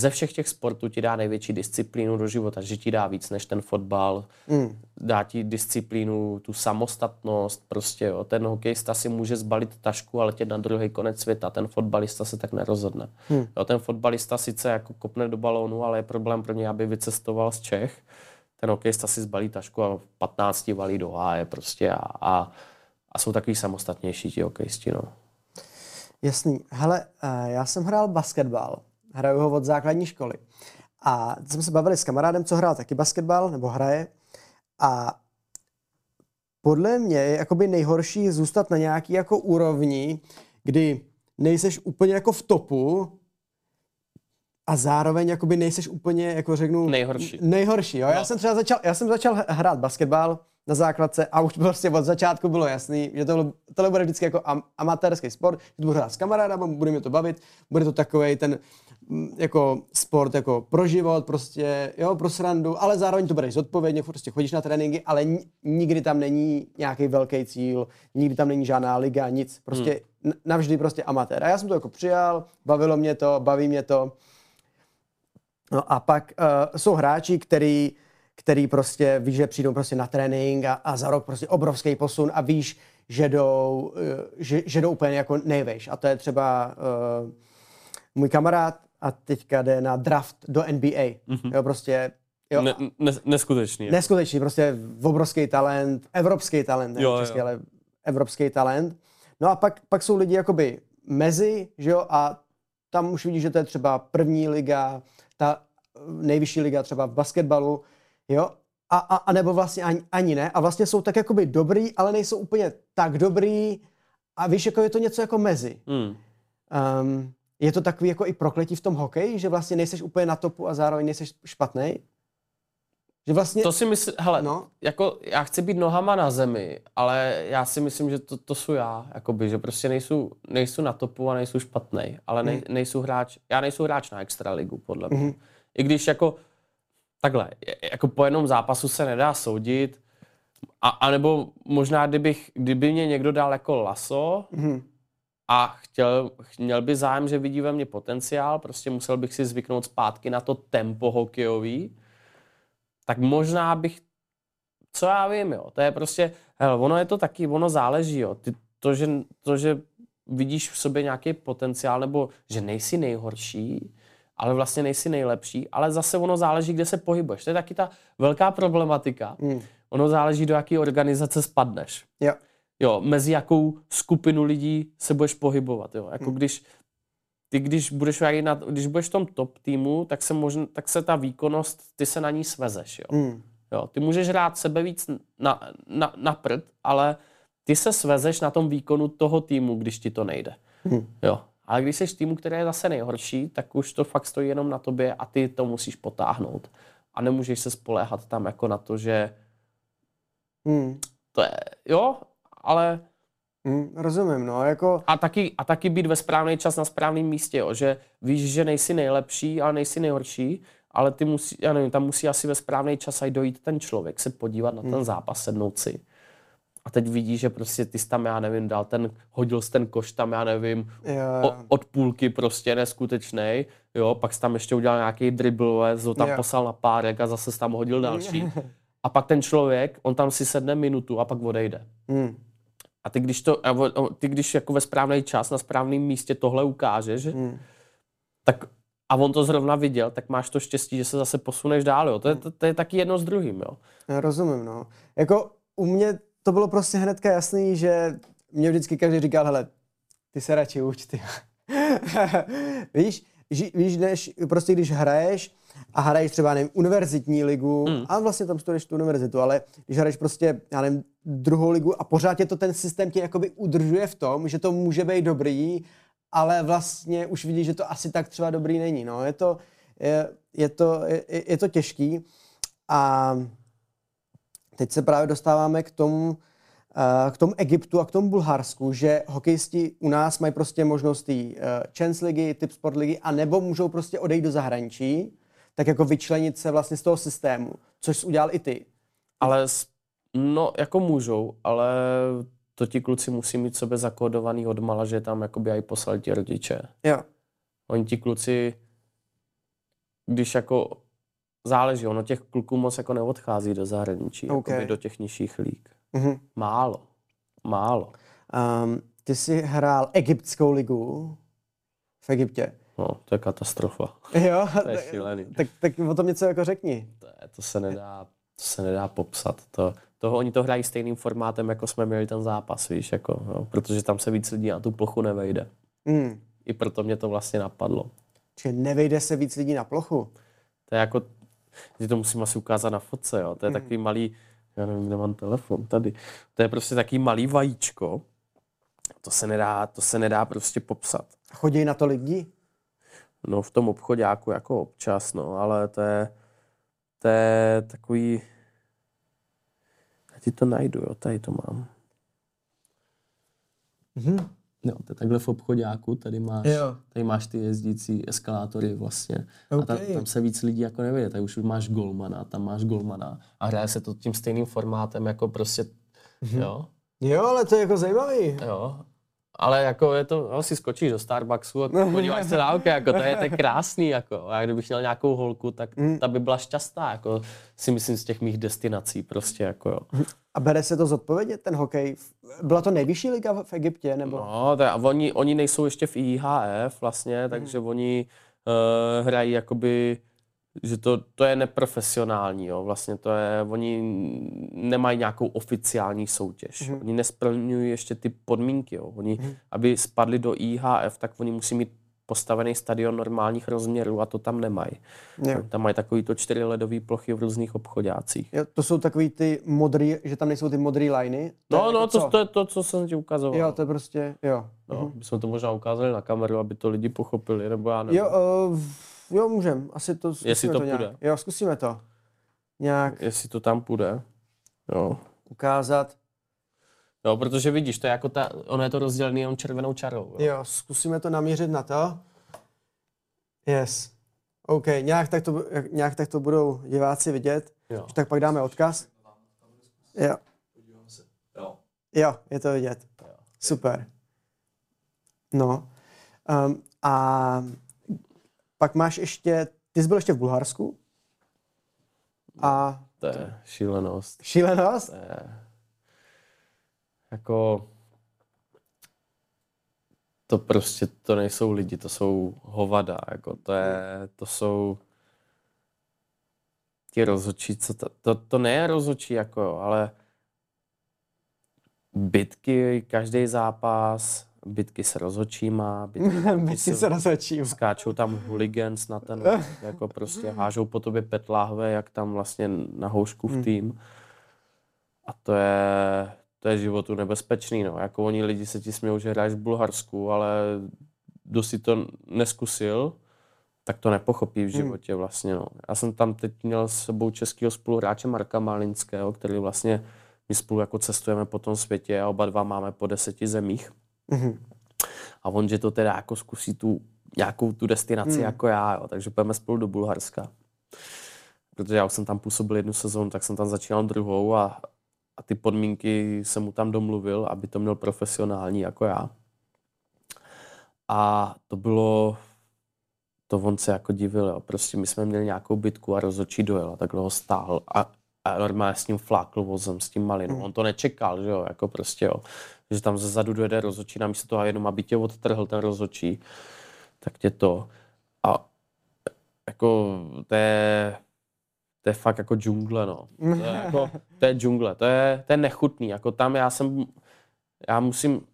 ze všech těch sportů ti dá největší disciplínu do života, že ti dá víc než ten fotbal, mm. dá ti disciplínu, tu samostatnost, prostě jo. Ten hokejista si může zbalit tašku, ale tě na druhý konec světa, ten fotbalista se tak nerozhodne. Mm. Jo, ten fotbalista sice jako kopne do balónu, ale je problém pro něj, aby vycestoval z Čech. Ten hokejista si zbalí tašku a v 15 valí do háje prostě a, a, a jsou takový samostatnější ti hokejisti, no. Jasný. Hele, eh, já jsem hrál basketbal hraju ho od základní školy. A jsme se bavili s kamarádem, co hrál taky basketbal, nebo hraje. A podle mě je jakoby nejhorší zůstat na nějaký jako úrovni, kdy nejseš úplně jako v topu a zároveň jakoby nejseš úplně, jako řeknu... Nejhorší. Nejhorší, jo. No. Já jsem třeba začal, já jsem začal hrát basketbal, na základce a už prostě od začátku bylo jasný, že to, tohle bude vždycky jako am, amatérský sport, že budu hrát s kamarádama, bude mi to bavit, bude to takový ten mm, jako sport jako pro život, prostě, jo, pro srandu, ale zároveň to budeš zodpovědně, prostě chodíš na tréninky, ale nikdy tam není nějaký velký cíl, nikdy tam není žádná liga, nic, prostě hmm. navždy prostě amatér. A já jsem to jako přijal, bavilo mě to, baví mě to. No a pak uh, jsou hráči, který který prostě víš, že přijdou prostě na trénink a, a za rok prostě obrovský posun a víš, že jdou, eh, že, že jdou úplně jako nejvejš. A to je třeba uh, můj kamarád a teďka jde na draft do NBA. Mm-hmm. Jo, prostě Jo, ne, ne, neskutečný. Jako. Neskutečný, prostě obrovský talent, evropský talent, ne jo, český, jo. ale evropský talent. No a pak, pak jsou lidi jakoby mezi, že jo, a tam už vidíš, že to je třeba první liga, ta nejvyšší liga třeba v basketbalu, Jo? A, a, a nebo vlastně ani, ani ne. A vlastně jsou tak jakoby dobrý, ale nejsou úplně tak dobrý. A víš, jako je to něco jako mezi. Hmm. Um, je to takový jako i prokletí v tom hokeji, že vlastně nejseš úplně na topu a zároveň nejseš špatný? Že vlastně... To si myslím, hele, no. jako já chci být nohama na zemi, ale já si myslím, že to, to jsou já, jakoby, že prostě nejsou, nejsou na topu a nejsou špatný, ale nej, hmm. nejsou hráč, já nejsou hráč na extraligu, podle mě. Hmm. I když jako takhle, jako po jednom zápasu se nedá soudit, a, a nebo možná, kdybych, kdyby mě někdo dal jako laso mm-hmm. a chtěl, měl by zájem, že vidí ve mně potenciál, prostě musel bych si zvyknout zpátky na to tempo hokejový, tak možná bych, co já vím, jo, to je prostě, hele, ono je to taky, ono záleží, jo, Ty, to, že, to, že vidíš v sobě nějaký potenciál, nebo že nejsi nejhorší, ale vlastně nejsi nejlepší, ale zase ono záleží, kde se pohybuješ. To je taky ta velká problematika. Mm. Ono záleží, do jaké organizace spadneš. Jo. Jo, mezi jakou skupinu lidí se budeš pohybovat. Jo. Jako mm. když ty, když budeš, na, když budeš v tom top týmu, tak se, možn, tak se ta výkonnost, ty se na ní svezeš. Jo. Mm. Jo, ty můžeš hrát sebe víc na, na, na prd, ale ty se svezeš na tom výkonu toho týmu, když ti to nejde. Mm. Jo. Ale když jsi v týmu, který je zase nejhorší, tak už to fakt stojí jenom na tobě a ty to musíš potáhnout. A nemůžeš se spoléhat tam jako na to, že hmm. to je, jo, ale... Hmm, rozumím, no, jako... A taky, a taky být ve správný čas na správném místě, jo, že víš, že nejsi nejlepší, ale nejsi nejhorší, ale ty musí, já nevím, tam musí asi ve správný čas aj dojít ten člověk, se podívat na ten hmm. zápas, sednout si a teď vidí, že prostě ty jsi tam, já nevím, dal ten, hodil jsi ten koš tam, já nevím, Jo. o, od půlky prostě neskutečnej, jo, pak jsi tam ještě udělal nějaký dribble, ho tam Jo. poslal na párek a zase jsi tam hodil další. *laughs* A pak ten člověk, on tam si sedne minutu a pak odejde. Hmm. A ty když, to, ty když jako ve správný čas na správném místě tohle ukážeš, Hmm. tak a on to zrovna viděl, tak máš to štěstí, že se zase posuneš dál. Jo. To, je, to, to je taky jedno s druhým. Jo. Já rozumím, no. Jako u mě to bylo prostě hnedka jasný, že mě vždycky každý říkal, hele, ty se radši uč, ty. *laughs* víš, ži, víš, než, prostě když hraješ a hraješ třeba, nevím, univerzitní ligu, mm. a vlastně tam studuješ tu univerzitu, ale když hraješ prostě, já nevím, druhou ligu a pořád tě to ten systém tě jakoby udržuje v tom, že to může být dobrý, ale vlastně už vidíš, že to asi tak třeba dobrý není, no. Je to, je, je to, je, je to těžký a teď se právě dostáváme k tomu, eh, k tomu Egyptu a k tomu Bulharsku, že hokejisti u nás mají prostě možnost té uh, Chance ligy, Tip Sport ligy, a nebo můžou prostě odejít do zahraničí, tak jako vyčlenit se vlastně z toho systému, což jsi udělal i ty. Ale no, jako můžou, ale to ti kluci musí mít sobě zakódovaný odmala, že tam jakoby aj poslali ti rodiče. Jo. Oni ti kluci, když jako záleží, ono těch kluků moc jako neodchází do zahraničí, OK. jakoby do těch nižších líg. Mhm. Málo. Málo. Um, ty jsi hrál egyptskou ligu v Egyptě. No, to je katastrofa. Jo, *laughs* To je šílený. tak, tak o tom něco jako řekni. To, je, to, se nedá, to se nedá popsat. To, toho, oni to hrají stejným formátem, jako jsme měli ten zápas, víš, jako, no, protože tam se víc lidí na tu plochu nevejde. Mm. I proto mě to vlastně napadlo. Čili nevejde se víc lidí na plochu. To je jako, že to musím asi ukázat na fotce, jo. To je takový malý, já nevím, kde mám telefon, tady. To je prostě takový malý vajíčko. To se nedá, to se nedá prostě popsat. Chodí na to lidi? No v tom obchodáku jako občas, no, ale to je, to je takový, já ti to najdu, jo, tady to mám. Mhm. Jo, to je takhle v obchodáku, tady máš, Jo. tady máš ty jezdící eskalátory vlastně. A tam, OK. tam se víc lidí jako nevědět, tady už máš golmana, tam máš golmana a hraje se to tím stejným formátem jako prostě, jo, Jo, ale to je jako zajímavý. jo. Ale jako je to, no, si skočíš do Starbucksu a podíváš se na oké, jako to je, to je krásný, jako. A kdybych měl nějakou holku, tak ta by byla šťastná, jako si myslím z těch mých destinací prostě, jako jo. A bere se to zodpovědně, ten hokej? Byla to nejvyšší liga v Egyptě, nebo? No, to je, a oni, oni nejsou ještě v IHF vlastně, takže oni uh, hrají jakoby, že to, to je neprofesionální, jo, vlastně to je, oni nemají nějakou oficiální soutěž. Mhm. Oni nesplňují ještě ty podmínky, jo. Oni, Mhm. aby spadli do IHF, tak oni musí mít postavený stadion normálních rozměrů a to tam nemají. Jo. Tam mají takovýto čtyři ledové plochy v různých obchodácích. Jo, to jsou takový ty modrý, že tam nejsou ty modré liny? To je No, no, jako to, co? to je to, co jsem ti ukazoval. Jo, to je prostě, jo. No, bychom to možná ukázali na kameru, aby to lidi pochopili, nebo já nevím. Jo, uh, jo, můžem. Asi to zkusíme Jestli to nějak. půjde. Jo, zkusíme to. Nějak Jestli to tam půjde. Jo. ukázat. jo, protože vidíš, to je jako ta, ono je to rozdělené jenom červenou čarou. Jo. Jo, zkusíme to namířit na to. Yes. OK, nějak tak to, nějak tak to budou diváci vidět. Jo. Tak pak dáme odkaz. Jo. Jo. Jo, je to vidět. Super. No. Um, a pak máš ještě, ty jsi byl ještě v Bulharsku? A To je šílenost. šílenost? To je jako to prostě, to nejsou lidi, to jsou hovada, jako to je, to jsou ti rozhodčí, co to, to, to ne je rozhodčí, jako jo, ale bitky, každý zápas, bitky s rozhodčíma, bitky, *laughs* Bitky se rozhodčím. skáčou tam hooligans na ten, *laughs* jako prostě hážou po tobě pet láhve, jak tam vlastně na houšku v tým. A to je, to je životu nebezpečný, no. Jako oni lidi se ti smějou, že hraješ v Bulharsku, ale kdo si to neskusil, tak to nepochopí v životě vlastně, no. Já jsem tam teď měl s sebou českého spoluhráče Marka Malinského, který vlastně, my spolu jako cestujeme po tom světě a oba dva máme po deseti zemích. Mhm. A on, že to teda jako zkusí tu nějakou tu destinaci Hmm. jako já, jo. takže půjdeme spolu do Bulharska. Protože já už jsem tam působil jednu sezónu, tak jsem tam začínal druhou a a ty podmínky jsem mu tam domluvil, aby to měl profesionální jako já. A to bylo, to on se jako divil, jo. prostě my jsme měli nějakou bitku a rozhodčí dojel a takhle ho stáhl a, a normálně s ním flákl vozem, s tím malinou. Mm. On to nečekal, že jo, jako prostě jo, že tam ze zadu dojede rozhodčí, namísto toho jenom, aby tě odtrhl ten rozhodčí, tak tě to. A jako to je, to je fakt jako džungle, no. To je, jako, *laughs* to je džungle, to je, to je nechutný, jako tam já jsem, já musím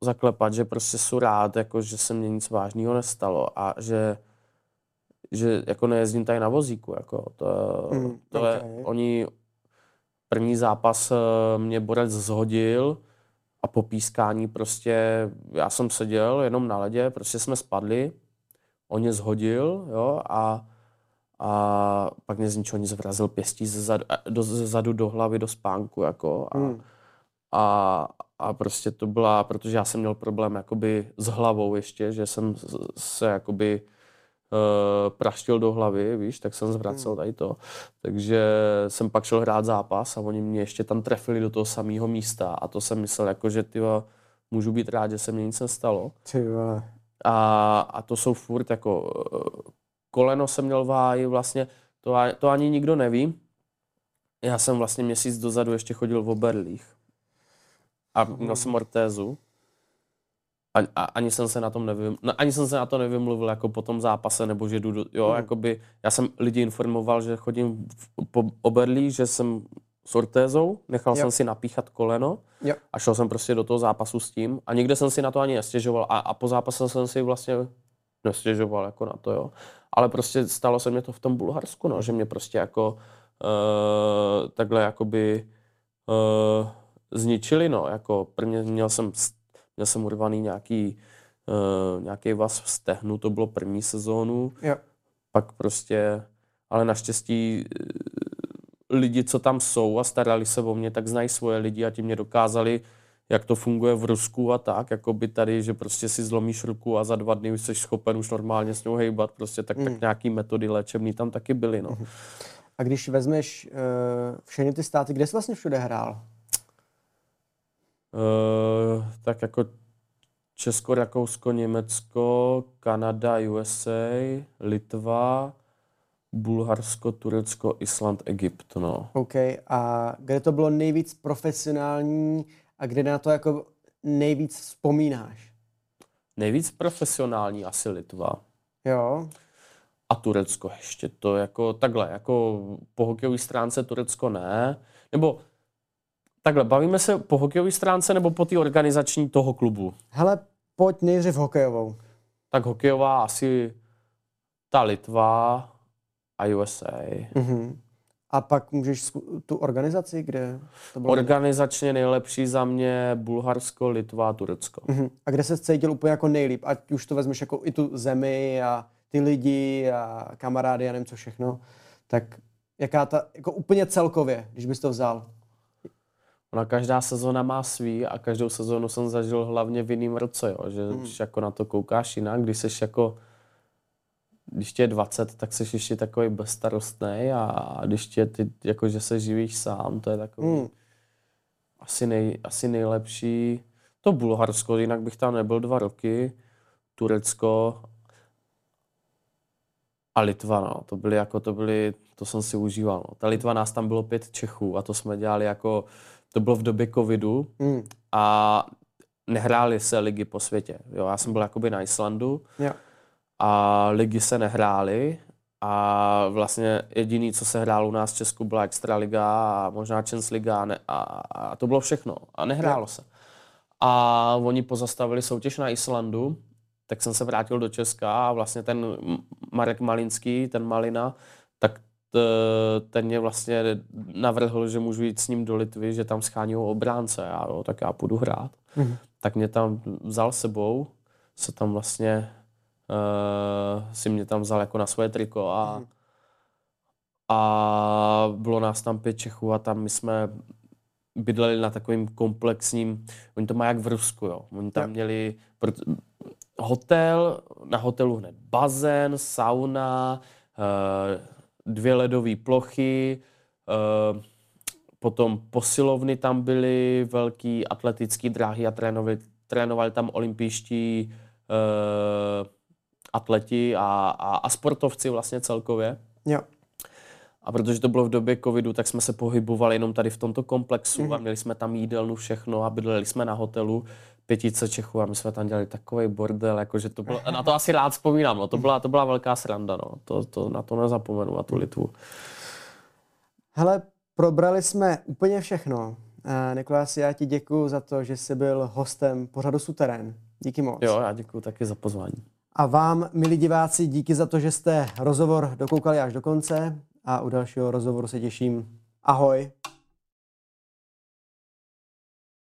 zaklepat, že prostě jsou rád, jako, že se mně nic vážného nestalo a že, že jako nejezdím tady na vozíku, jako to, mm, to okay. je, oni první zápas eh, mě borec zhodil a po pískání prostě, já jsem seděl jenom na ledě, prostě jsme spadli, on mě zhodil, jo, a, a pak mě z ničeho nic vrazil pěstí ze zadu, do, do hlavy, do spánku, jako, a, mm. a, a prostě to byla, protože já jsem měl problém jakoby s hlavou ještě, že jsem se jakoby praštil do hlavy, víš, tak jsem zvracel hmm. tady to. Takže jsem pak šel hrát zápas a oni mě ještě tam trefili do toho samého místa a to jsem myslel jako, že ty můžu být rád, že se mně nic nestalo. Ty a, a to jsou furt jako eh, koleno jsem měl váji vlastně, to, to ani nikdo neví. Já jsem vlastně měsíc dozadu ještě chodil v oberlích a měl jsem ortézu. A, a, ani jsem se na tom nevym, no, ani jsem se na to nevymluvil jako po tom zápase, nebo že jdu, do, jo, mm. jakoby, já jsem lidi informoval, že chodím v, po oberlí, že jsem s ortézou, nechal jo. jsem si napíchat koleno jo. a šel jsem prostě do toho zápasu s tím a nikde jsem si na to ani nestěžoval a, a po zápase jsem si vlastně nestěžoval jako na to, jo. Ale prostě stalo se mi to v tom Bulharsku, no, že mě prostě jako uh, takhle jakoby uh, zničili, no, jako prvně měl jsem, měl jsem urvaný nějaký, uh, nějaký vás v stehnu, to bylo první sezónu, jo. pak prostě, ale naštěstí uh, lidi, co tam jsou a starali se o mě, tak znají svoje lidi a ti mě dokázali, jak to funguje v Rusku a tak, jako by tady, že prostě si zlomíš ruku a za dva dny už jsi schopen už normálně s ňou hejbat, prostě tak, mm. tak nějaký metody léčebný tam taky byly, no. A když vezmeš uh, všechny ty státy, kde jsi vlastně všude hrál? Uh, tak jako Česko, Rakousko, Německo, Kanada, USA, Litva, Bulharsko, Turecko, Island, Egypt, no. OK, a kde to bylo nejvíc profesionální a kde na to jako nejvíc vzpomínáš? Nejvíc profesionální asi Litva. Jo. A Turecko ještě, to jako takhle, jako po hokejové stránce Turecko ne, nebo Takhle, bavíme se po hokejové stránce nebo po té organizační toho klubu? Hele, pojď nejdřív hokejovou. Tak hokejová asi ta Litva a USA. Mm-hmm. A pak můžeš tu organizaci, kde to bylo? Organizačně nejlepší za mě Bulharsko, Litva a Turecko. Mm-hmm. A kde se cítil úplně jako nejlíp? Ať už to vezmeš jako i tu zemi a ty lidi a kamarády a nevím co všechno. Tak jaká ta, jako úplně celkově, když bys to vzal? Ona každá sezona má svý a každou sezonu jsem zažil hlavně v jiném roce, jo, že hmm. když jako na to koukáš jinak, když jsi jako když tě je 20, tak jsi ještě takový bezstarostný a když tě ty, jako že se živíš sám, to je takový hmm. asi, nej, asi nejlepší. To Bulharsko, jinak bych tam nebyl dva roky. Turecko a Litva, no. To byly jako, to byly, to jsem si užíval. No. Ta Litva nás tam bylo pět Čechů a to jsme dělali jako to bylo v době covidu mm. a nehrály se ligy po světě. Jo, já jsem byl jakoby na Islandu jo. a ligy se nehrály a vlastně jediný, co se hrálo u nás v Česku, byla Extraliga a možná Champions Liga a, ne, a, a to bylo všechno. A nehrálo jo. se. A oni pozastavili soutěž na Islandu, tak jsem se vrátil do Česka a vlastně ten Marek Malinský, ten Malina, ten mě vlastně navrhl, že můžu jít s ním do Litvy, že tam schání obránce, já, jo, tak já půjdu hrát. Mm-hmm. Tak mě tam vzal sebou, se tam vlastně uh, si mě tam vzal jako na svoje triko a, mm-hmm. a bylo nás tam pět Čechů a tam my jsme bydleli na takovým komplexním, oni to mají jak v Rusku, jo. Oni tam ja. měli hotel, na hotelu hned bazén, sauna, uh, dvě ledové plochy, uh, potom posilovny tam byly, velký atletický dráhy a trénovali, trénovali tam olympijští uh, atleti a, a, a sportovci vlastně celkově. Jo. A protože to bylo v době covidu, tak jsme se pohybovali jenom tady v tomto komplexu mm. a měli jsme tam jídelnu, všechno a bydleli jsme na hotelu pětice Čechů a my jsme tam dělali takový bordel, jakože to bylo, *laughs* na to asi rád vzpomínám, no, to byla, to byla velká sranda, no, to, to, na to nezapomenu, na tu Litvu. Hele, probrali jsme úplně všechno. Nikolás, já ti děkuji za to, že jsi byl hostem pořadu Suterén. Díky moc. Jo, já děkuji taky za pozvání. A vám, milí diváci, díky za to, že jste rozhovor dokoukali až do konce a u dalšího rozhovoru se těším. Ahoj.